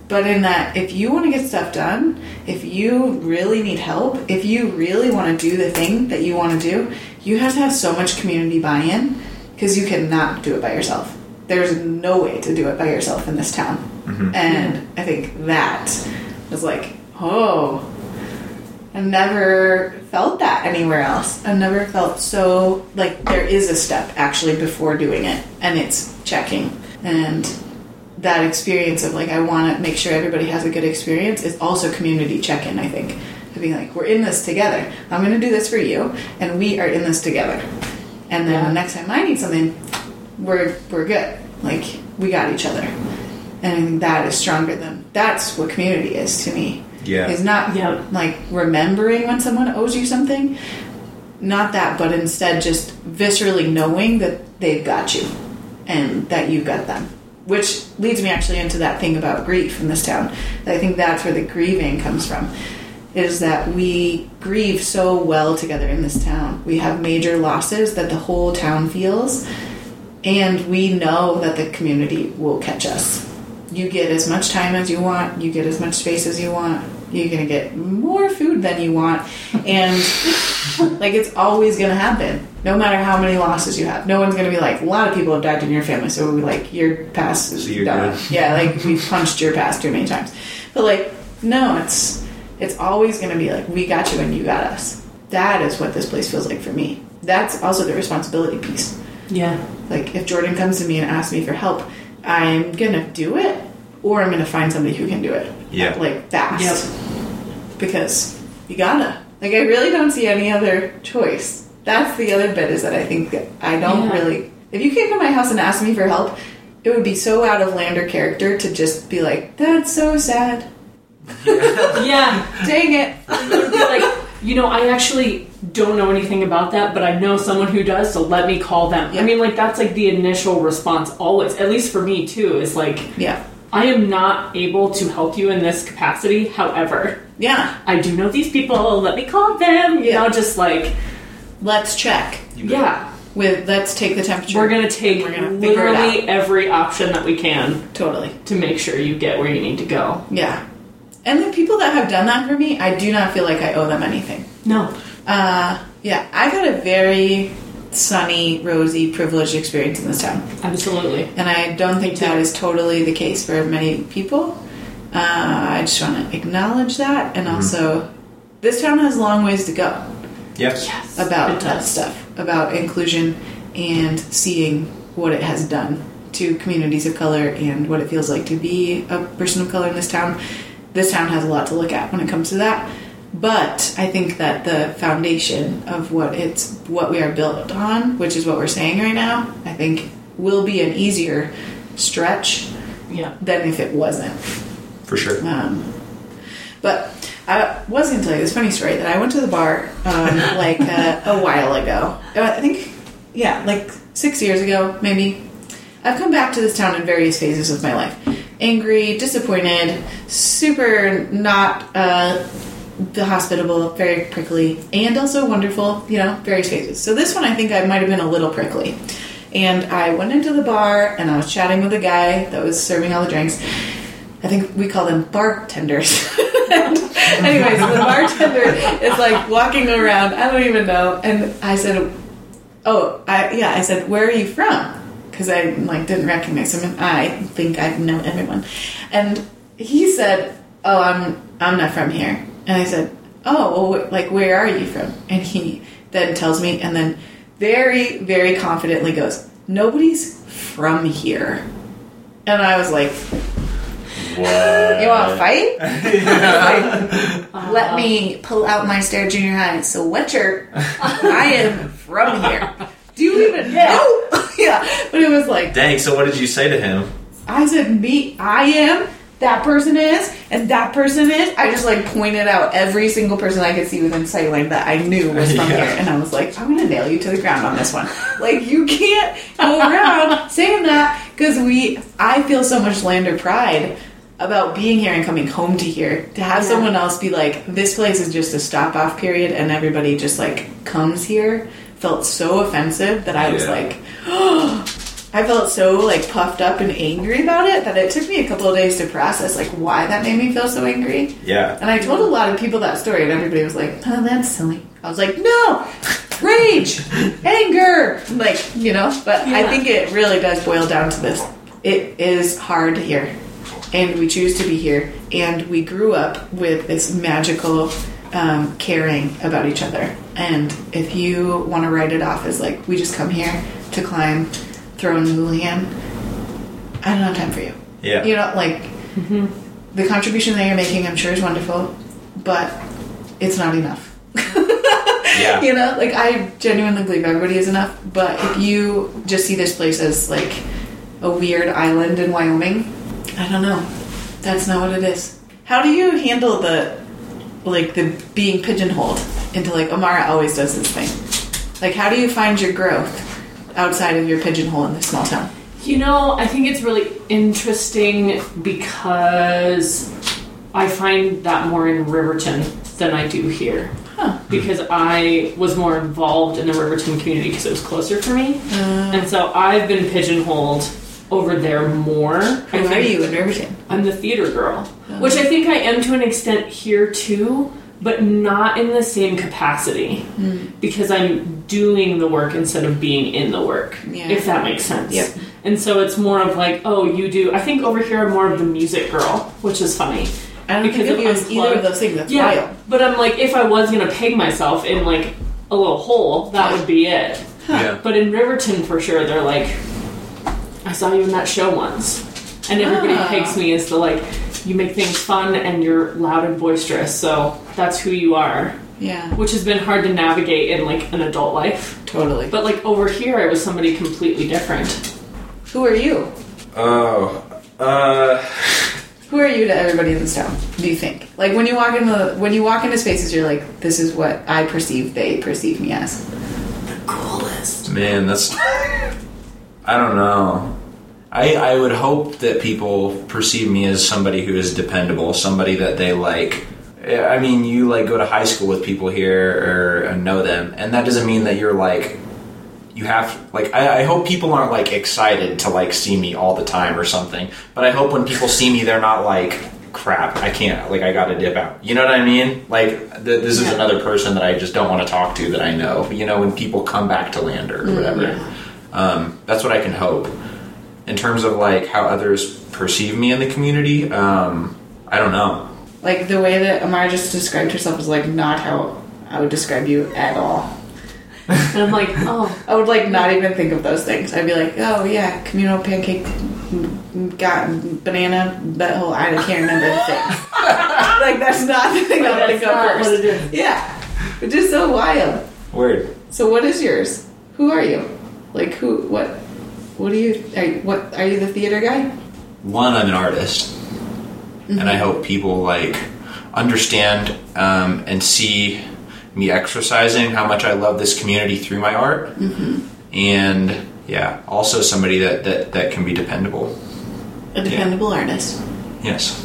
but in that if you want to get stuff done, if you really need help, if you really want to do the thing that you want to do, you have to have so much community buy-in because you cannot do it by yourself. There's no way to do it by yourself in this town. And I think that was like, oh, I never felt that anywhere else. I've never felt so like there is a step actually before doing it, and it's checking. And that experience of like I want to make sure everybody has a good experience is also community check-in. I think to be like we're in this together. I'm going to do this for you, and we are in this together. And then Yeah. the next time I need something, we're we're good. Like we got each other, and that is stronger than that's what community is to me. Yeah. is not Yeah. like remembering when someone owes you something. Not that, but instead just viscerally knowing that they've got you and that you've got them. Which leads me actually into that thing about grief in this town. I think that's where the grieving comes from. Is that we grieve so well together in this town. We have major losses that the whole town feels, and we know that the community will catch us. You get as much time as you want, you get as much space as you want, you're gonna get more food than you want, and like it's always gonna happen, no matter how many losses you have. No one's gonna be like, a lot of people have died in your family, so we like your past is So you're done. good. Yeah, like we've punched your past too many times, but like no, it's it's always gonna be like we got you and you got us. That is what this place feels like for me. That's also the responsibility piece. Yeah. Like if Jordan comes to me and asks me for help, I'm gonna do it, or I'm gonna find somebody who can do it. Yeah. Like fast. Because you gotta. Like I really don't see any other choice. That's the other bit is that I think that I don't Yeah. really. If you came to my house and asked me for help, it would be so out of Lander character to just be like, "That's so sad. Yeah. Dang it." It would be like, you know, I actually don't know anything about that, but I know someone who does, so let me call them. Yeah. I mean, like, that's like the initial response always, at least for me too, is like, Yeah. I am not able to help you in this capacity. However, Yeah. I do know these people, let me call them. You Yeah. know, just like, Let's check. Yeah, With let's take the temperature. we're gonna take We're gonna figure literally every option that we can totally. to make sure you get where you need to go. Yeah. And the people that have done that for me, I do not feel like I owe them anything. No. Uh, yeah, I've had a very sunny, rosy, privileged experience in this town. Absolutely. And I don't think that is totally the case for many people. Uh, I just want to acknowledge that. And also, this town has long ways to go Yes. Yes. about that stuff, about inclusion and seeing what it has done to communities of color and what it feels like to be a person of color in this town. This town has a lot to look at when it comes to that. But I think that the foundation of what it's what we are built on, which is what we're saying right now, I think will be an easier stretch Yeah. than if it wasn't. For sure. Um, but I was going to tell you this funny story that I went to the bar um, like uh, a while ago. Uh, I think, yeah, like six years ago, maybe. I've come back to this town in various phases of my life angry, disappointed, super not uh, hospitable, very prickly, and also wonderful, you know, various phases. So this one, I think I might have been a little prickly. And I went into the bar and I was chatting with a guy that was serving all the drinks. I think we call them bartenders. Anyways, the bartender is like walking around. I don't even know. And I said, "Oh, I, yeah." I said, "Where are you from?" Because I like didn't recognize him, and I think I know everyone. And he said, "Oh, I'm I'm not from here." And I said, "Oh, well, like where are you from?" And he then tells me, and then very very confidently goes, "Nobody's from here." And I was like, What? "You want to fight?" Let me uh-huh. pull out my Star Junior High sweatshirt. I am from here. Do you even know? yeah, but it was like Dang. So what did you say to him? I said, me, I am, that person is, and that person is. I just like pointed out every single person I could see within sight line that I knew was from Yeah. here. And I was like, I'm gonna nail you to the ground on this one. like, you can't go around saying that because we, I feel so much lander pride about being here and coming home to here. To have Yeah. someone else be like, this place is just a stop off period and everybody just like comes here felt so offensive that I was Yeah. like, oh, I felt so like puffed up and angry about it that it took me a couple of days to process like why that made me feel so angry. Yeah. And I told a lot of people that story, and everybody was like, "Oh, that's silly." I was like, "No, rage, anger, like you know." But I think it really does boil down to this: it is hard here, and we choose to be here, and we grew up with this magical um, caring about each other. And if you want to write it off as like we just come here to climb, throw in the houlihan, I don't have time for you. Yeah. You know, like mm-hmm. the contribution that you're making, I'm sure, is wonderful, but it's not enough. Yeah. You know, like I genuinely believe everybody is enough, but if you just see this place as like a weird island in Wyoming, I don't know. That's not what it is. How do you handle the like the being pigeonholed into like Amara always does this thing? Like how do you find your growth outside of your pigeonhole in this small town? You know, I think it's really interesting because I find that more in Riverton than I do here. Huh. Because I was more involved in the Riverton community because it was closer for me. Uh, and so I've been pigeonholed over there more. I who are you in Riverton? I'm the theater girl, which I think I am to an extent here too, but not in the same capacity because I'm doing the work instead of being in the work. Yeah. If that makes sense. Yep. And so it's more of like, oh, you do. I think over here I'm more of the music girl, which is funny. I don't Because think of of you as either unplugged. of those things. That's yeah, wild. but I'm like, if I was gonna peg myself in like a little hole, that would be it. Yeah. But in Riverton, for sure, they're like, I saw you in that show once. And everybody Ah. pegs me as the like, you make things fun and you're loud and boisterous, so that's who you are. Yeah, Which has been hard to navigate in like an adult life. totally. But like over here, I was somebody completely different. Who are you? Oh. Uh. Who are you to everybody in this town? Do you think? Like when you walk in the when you walk into spaces, you're like, this is what I perceive they perceive me as. The coolest. Man, that's. I don't know. I I would hope that people perceive me as somebody who is dependable, somebody that they like. I mean, you like go to high school with people here or know them, and that doesn't mean that you're like. You have like I, I hope people aren't like excited to like see me all the time or something. But I hope when people see me, they're not like crap. I can't like I got to dip out. You know what I mean? Like th- this is Yeah. another person that I just don't want to talk to that I know. You know when people come back to Lander or whatever. yeah. Um, that's what I can hope. In terms of like how others perceive me in the community, um, I don't know. Like the way that Amara just described herself is like not how I would describe you at all. And I'm like, oh, I would like not even think of those things. I'd be like, oh yeah, communal pancake, got banana butthole. I can't remember the thing. like that's not the thing I'm that's think of not first. what it is. Yeah, it's just so wild. Word. So what is yours? Who are you? Like who? What? What are you? Are you what? Are you the theater guy? One, I'm an artist, and I hope people like understand um, and see me exercising how much I love this community through my art, and yeah, also somebody that that that can be dependable. A dependable artist. Yes.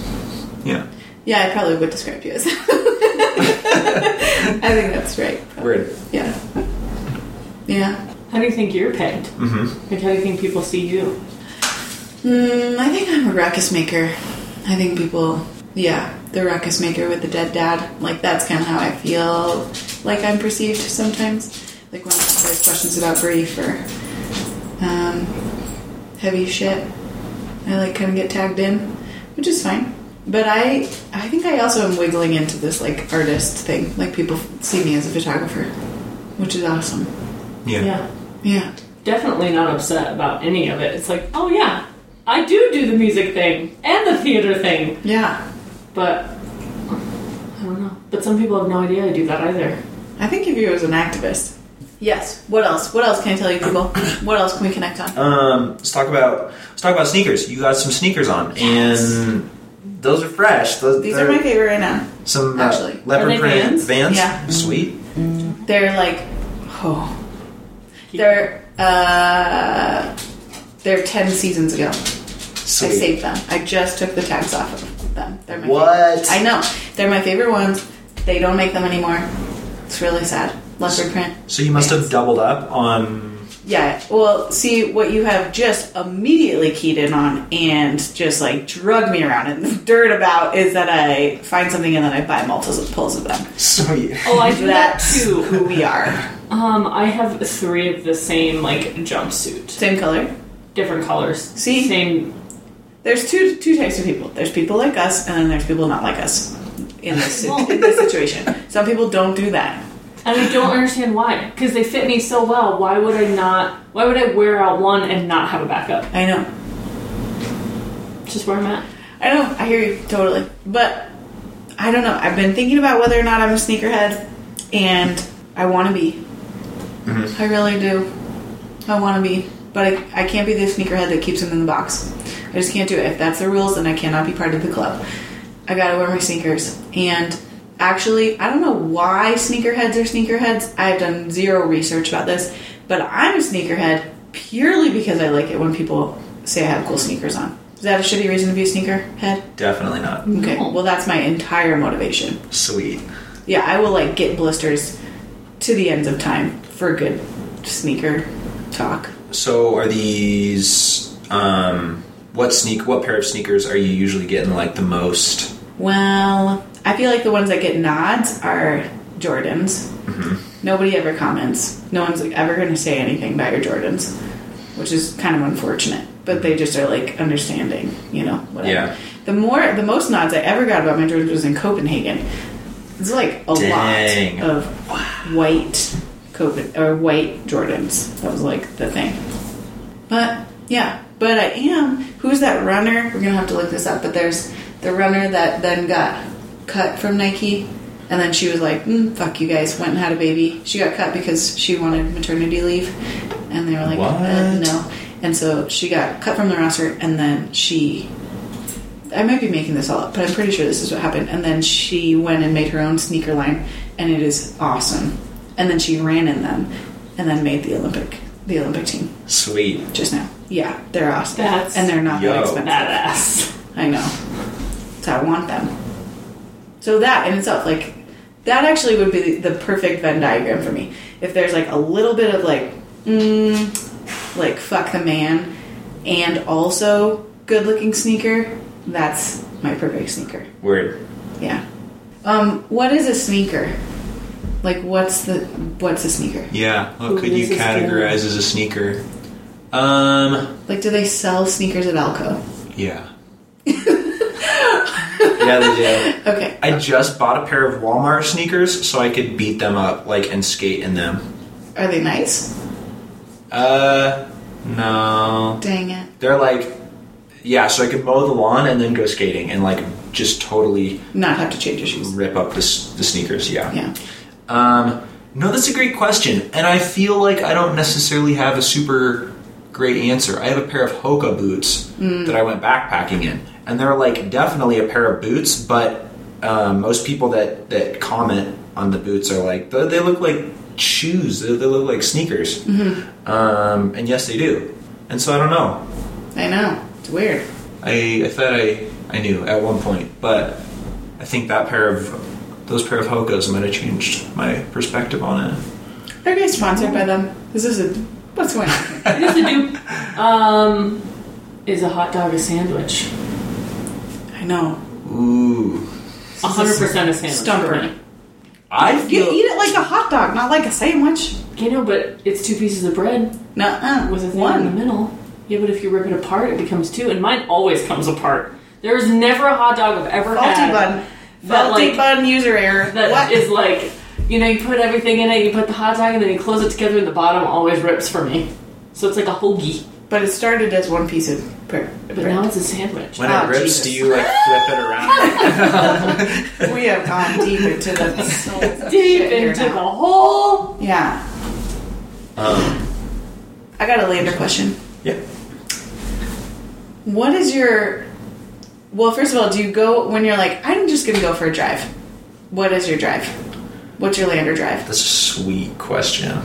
Yeah. Yeah, I probably would describe you as. I think that's right. Word. Yeah. Yeah. How do you think you're pegged? Mm-hmm. Like, how do you think people see you? Mm, I think I'm a ruckus maker. I think people, yeah, the ruckus maker with the dead dad. Like that's kind of how I feel like I'm perceived sometimes. Like when there's questions about grief or um, heavy shit, I like kind of get tagged in, which is fine. But I, I think I also am wiggling into this like artist thing. Like people see me as a photographer, which is awesome. Yeah. Yeah. Yeah. Definitely not upset about any of it. It's like, oh yeah, I do do the music thing and the theater thing, Yeah. but I don't know. But some people have no idea I do that either. I think of you as an activist. Yes. What else? What else can I tell you, people? what else can we connect on? Um, let's talk about let's talk about sneakers. You got some sneakers on, and those are fresh. Those, These they're my favorite right now. some uh, actually. leopard Are they print Vans? Yeah. Sweet. They're like, oh, they're uh, they're ten seasons ago. I saved them. I just took the tags off of them. They're my What? Favorite. I know. They're my favorite ones. They don't make them anymore. It's really sad. Leopard print. So you must have doubled up on. Yeah. Well, see what you have just immediately keyed in on and just like drug me around in the dirt about is that I find something and then I buy multiples pulls of them. Sweet. Oh, I do that too. who we are. Um, I have three of the same like jumpsuit, Same color. different colors. See? same. There's two two types of people. There's people like us, and then there's people not like us in this in this situation. Some people don't do that. And I don't understand why, because they fit me so well. Why would I not? Why would I wear out one and not have a backup? I know. It's Just where I'm at. I know. I hear you totally. But I don't know. I've been thinking about whether or not I'm a sneakerhead, and I want to be. Mm-hmm. I really do. I want to be, but I, I can't be the sneakerhead that keeps them in the box. I just can't do it. If that's the rules, then I cannot be part of the club. I gotta wear my sneakers. And actually, I don't know why sneakerheads are sneakerheads. I've done zero research about this, but I'm a sneakerhead purely because I like it when people say I have cool sneakers on. Is that a shitty reason to be a sneakerhead? Definitely not. Okay, No. well, that's my entire motivation. Sweet. Yeah, I will like get blisters to the ends of time for a good sneaker talk. So are these um what sneak what pair of sneakers are you usually getting like the most? Well, I feel like the ones that get nods are Jordans. Mm-hmm. Nobody ever comments. No one's ever going to say anything about your Jordans, which is kind of unfortunate. But they just are like understanding, you know. Whatever. Yeah. The more, the most nods I ever got about my Jordans was in Copenhagen. It's like a Dang. lot of white Copen or white Jordans. That was like the thing. But yeah, but I am. Who's that runner? We're gonna have to look this up. But there's the runner that then got cut from Nike, and then she was like, mm, "Fuck you guys!" Went and had a baby. She got cut because she wanted maternity leave, and they were like, What? Uh, "No." And so she got cut from the roster, and then she. I might be making this all up, but I'm pretty sure this is what happened. And then she went and made her own sneaker line, and it is awesome. And then she ran in them, and then made the Olympic the Olympic team Sweet. just now. Yeah, they're awesome. That's and they're not Yo. that expensive. Badass. I know. So I want them. So that in itself, like that actually would be the perfect Venn diagram for me. If there's like a little bit of like, mm, like fuck the man, and also good looking sneaker, that's my perfect sneaker. Word. Yeah. Um, what is a sneaker? Like, what's the what's a sneaker? Yeah. What Who could you categorize as a sneaker? Um Like, do they sell sneakers at Alco? yeah. yeah, they do. Okay. I just bought a pair of Walmart sneakers so I could beat them up like and skate in them. Are they nice? Uh no. Dang it. They're like yeah, so I could mow the lawn and then go skating and like just totally Not have to change your shoes. rip up the, the sneakers. Yeah. Yeah. Um, no, that's a great question, and I feel like I don't necessarily have a super great answer. I have a pair of Hoka boots that I went backpacking in, and they're like definitely a pair of boots, but um, most people that that comment on the boots are like they, they look like shoes. They, they look like sneakers, um, and yes, they do. And so I don't know. I know. It's weird. I, I thought I, I knew at one point, but I think that pair of those pair of Hokas might have changed my perspective on it. Are you guys sponsored by them? This is this a what's going on? here? It is a dupe. Um, is a hot dog a sandwich? I know. Ooh, A hundred percent a sandwich. Stumper. for me. I You feel eat it like a hot dog, not like a sandwich. You know, but it's two pieces of bread Nuh-uh. with a thing in the one. middle. Yeah, but if you rip it apart, it becomes two, and mine always comes apart. There is never a hot dog I've ever Faulty had bun. that Faulty like bun user error. that what? is like you know you put everything in it, you put the hot dog, and then you close it together, and the bottom always rips for me. So it's like a hoagie, but it started as one piece of bread. but now it's a sandwich. When Oh, it rips, Jesus. do you like flip it around? we have gone deep into the Deep into now. the hole. Yeah. um, I got a lander question. yeah. What is your well, first of all, do you go when you're like, I'm just gonna go for a drive? What is your drive? What's your lander drive? That's a sweet question.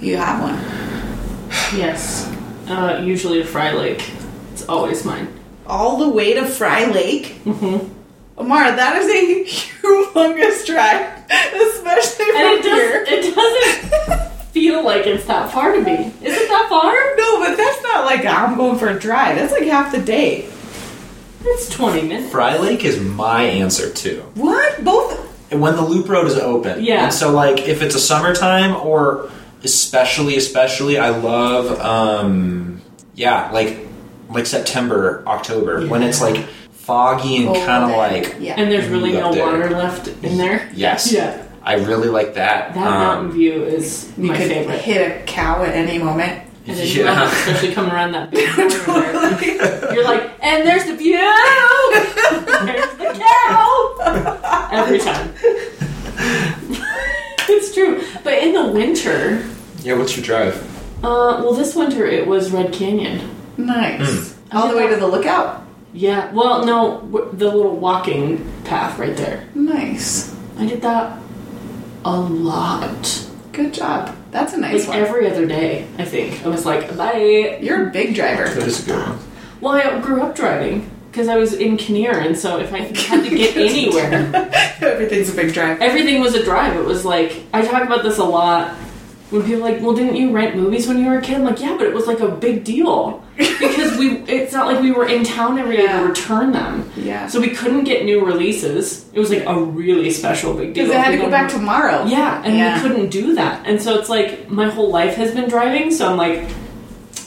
You have one. Yes, uh, usually to Frye Lake. It's always mine. All the way to Frye Lake? Mm-hmm. Amara, that is a humongous drive. Especially from And it here. does. It doesn't feel like it's that far to me. Is it that far? No, but that's not like I'm going for a drive. That's like half the day. It's twenty minutes. Frye Lake is my answer too. What? Both When the loop road is open. Yeah. And so like if it's a summertime or especially especially I love um yeah, like like September, October when it's like foggy and kind of like yeah. And there's really no there. water left in there. yes. Yeah. I really like that. That Um, mountain view is you my could favorite. hit a cow at any moment. And then Yeah. it, especially coming around that big corner. You're like, and there's the view! there's the cow! Every time. it's true. But in the winter, Yeah, what's your drive? uh, well, this winter it was Red Canyon. Nice. All the way to the lookout. Yeah, well, no, the little walking path right there. Nice. I did that a lot. Good job. That's a nice Like one. every other day, I think. I was like, bye. You're a big driver. That is a good one. Well, I grew up driving because I was in Kinnear, and so if I had to get anywhere, Everything's a big drive. everything was a drive. It was like I talk about this a lot when people are like, "Well, didn't you rent movies when you were a kid?" I'm like, "Yeah, but it was like a big deal because we. It's not like we were in town every day Yeah. to return them, Yeah. so we couldn't get new releases. It was like a really special big deal. Because I had to go back tomorrow. Yeah, and Yeah. we couldn't do that, and so it's like my whole life has been driving. So I'm like,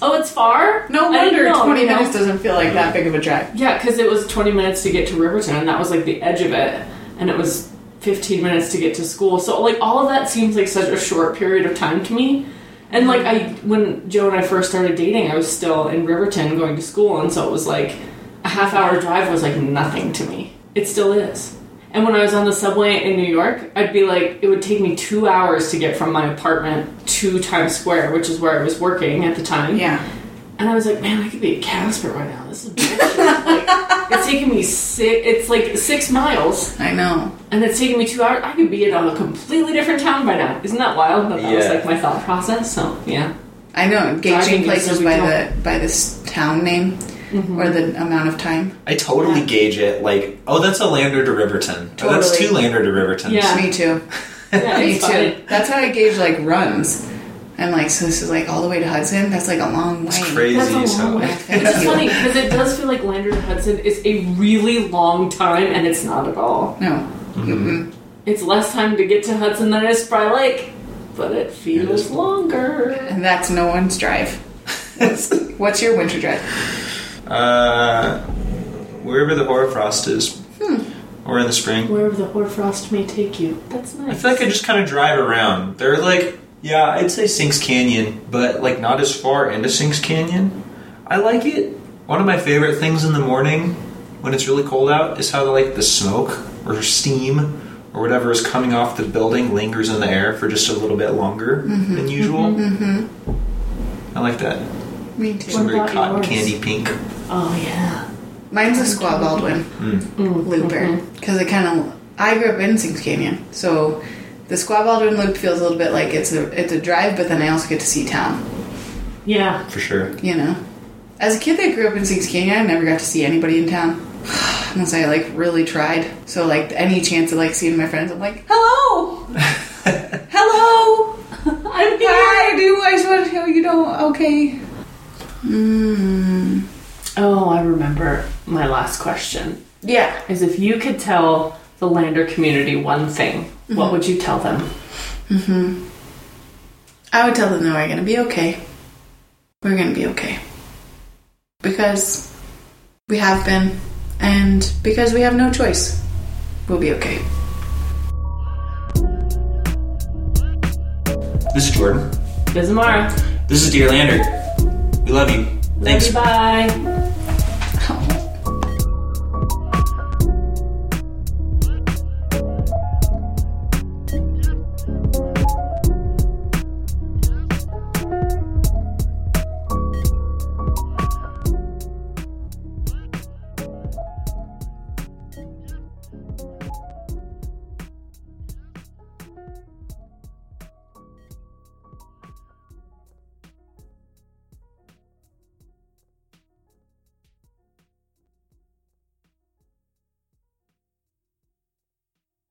"Oh, it's far." No wonder know, 20 you know? minutes doesn't feel like that big of a drive. Yeah, because it was 20 minutes to get to Riverton, and that was like the edge of it, and it was 15 minutes to get to school. So like all of that seems like such a short period of time to me. And like I, when Joe and I first started dating, I was still in Riverton going to school, and so it was like a half hour drive was like nothing to me. It still is. And when I was on the subway in New York, I'd be like, it would take me two hours to get from my apartment to Times Square, which is where I was working at the time. Yeah. And I was like, man, I could be at Casper right now. This is. like, it's taking me six. It's like six miles, I know. and it's taking me two hours. I could be in a completely different town by now. Isn't that wild? But that was like my thought process. So yeah, I know. Gauging is places by the by this town name mm-hmm. or the amount of time. I totally Yeah. gauge it like, oh, that's a Lander to Riverton. Or that's two Lander to Rivertons. Yeah. Me too. yeah, Me it's too. fine. That's how I gauge like runs. I'm like, so this is like all the way to Hudson. That's like a long way. It's crazy. That's a long so- way. Thank Which is you. funny because it does feel like Lander to Hudson is a really long time, and it's not at all. No. Mm-mm. It's less time to get to Hudson than it is Spry Lake, but it feels is. longer. And that's no one's drive. What's, what's your winter drive? Uh, wherever the hoarfrost is, Hmm. or in the spring. Wherever the hoarfrost may take you. That's nice. I feel like I just kind of drive around. They're like, yeah, I'd say Sinks Canyon, but like not as far into Sinks Canyon. I like it. One of my favorite things in the morning when it's really cold out is how like the smoke or steam or whatever is coming off the building lingers in the air for just a little bit longer mm-hmm. than usual. Mm-hmm. Mm-hmm. I like that. Me It's too. a What very cotton yours? candy pink. Oh yeah. Mine's a Squaw Baldwin Mm, mm. looper because it kind of. I grew up in Sinks Canyon, so the Squaw Baldwin loop feels a little bit like it's a it's a drive, but then I also get to see town. Yeah. For sure. You know, as a kid that grew up in Sinks Canyon, I never got to see anybody in town unless I like really tried. So like any chance of like seeing my friends, I'm like, hello, hello. I'm here. Hi, do I just want to tell you don't okay. Mm, Oh, I remember my last question. yeah. Is if you could tell the Lander community one thing, what would you tell them? Mm-hmm. I would tell them that we're gonna be okay. We're gonna be okay. Because we have been And because we have no choice, we'll be okay. This is Jordan. This is Mara. This is Dear Lander. We love you. Thanks. Love you, bye.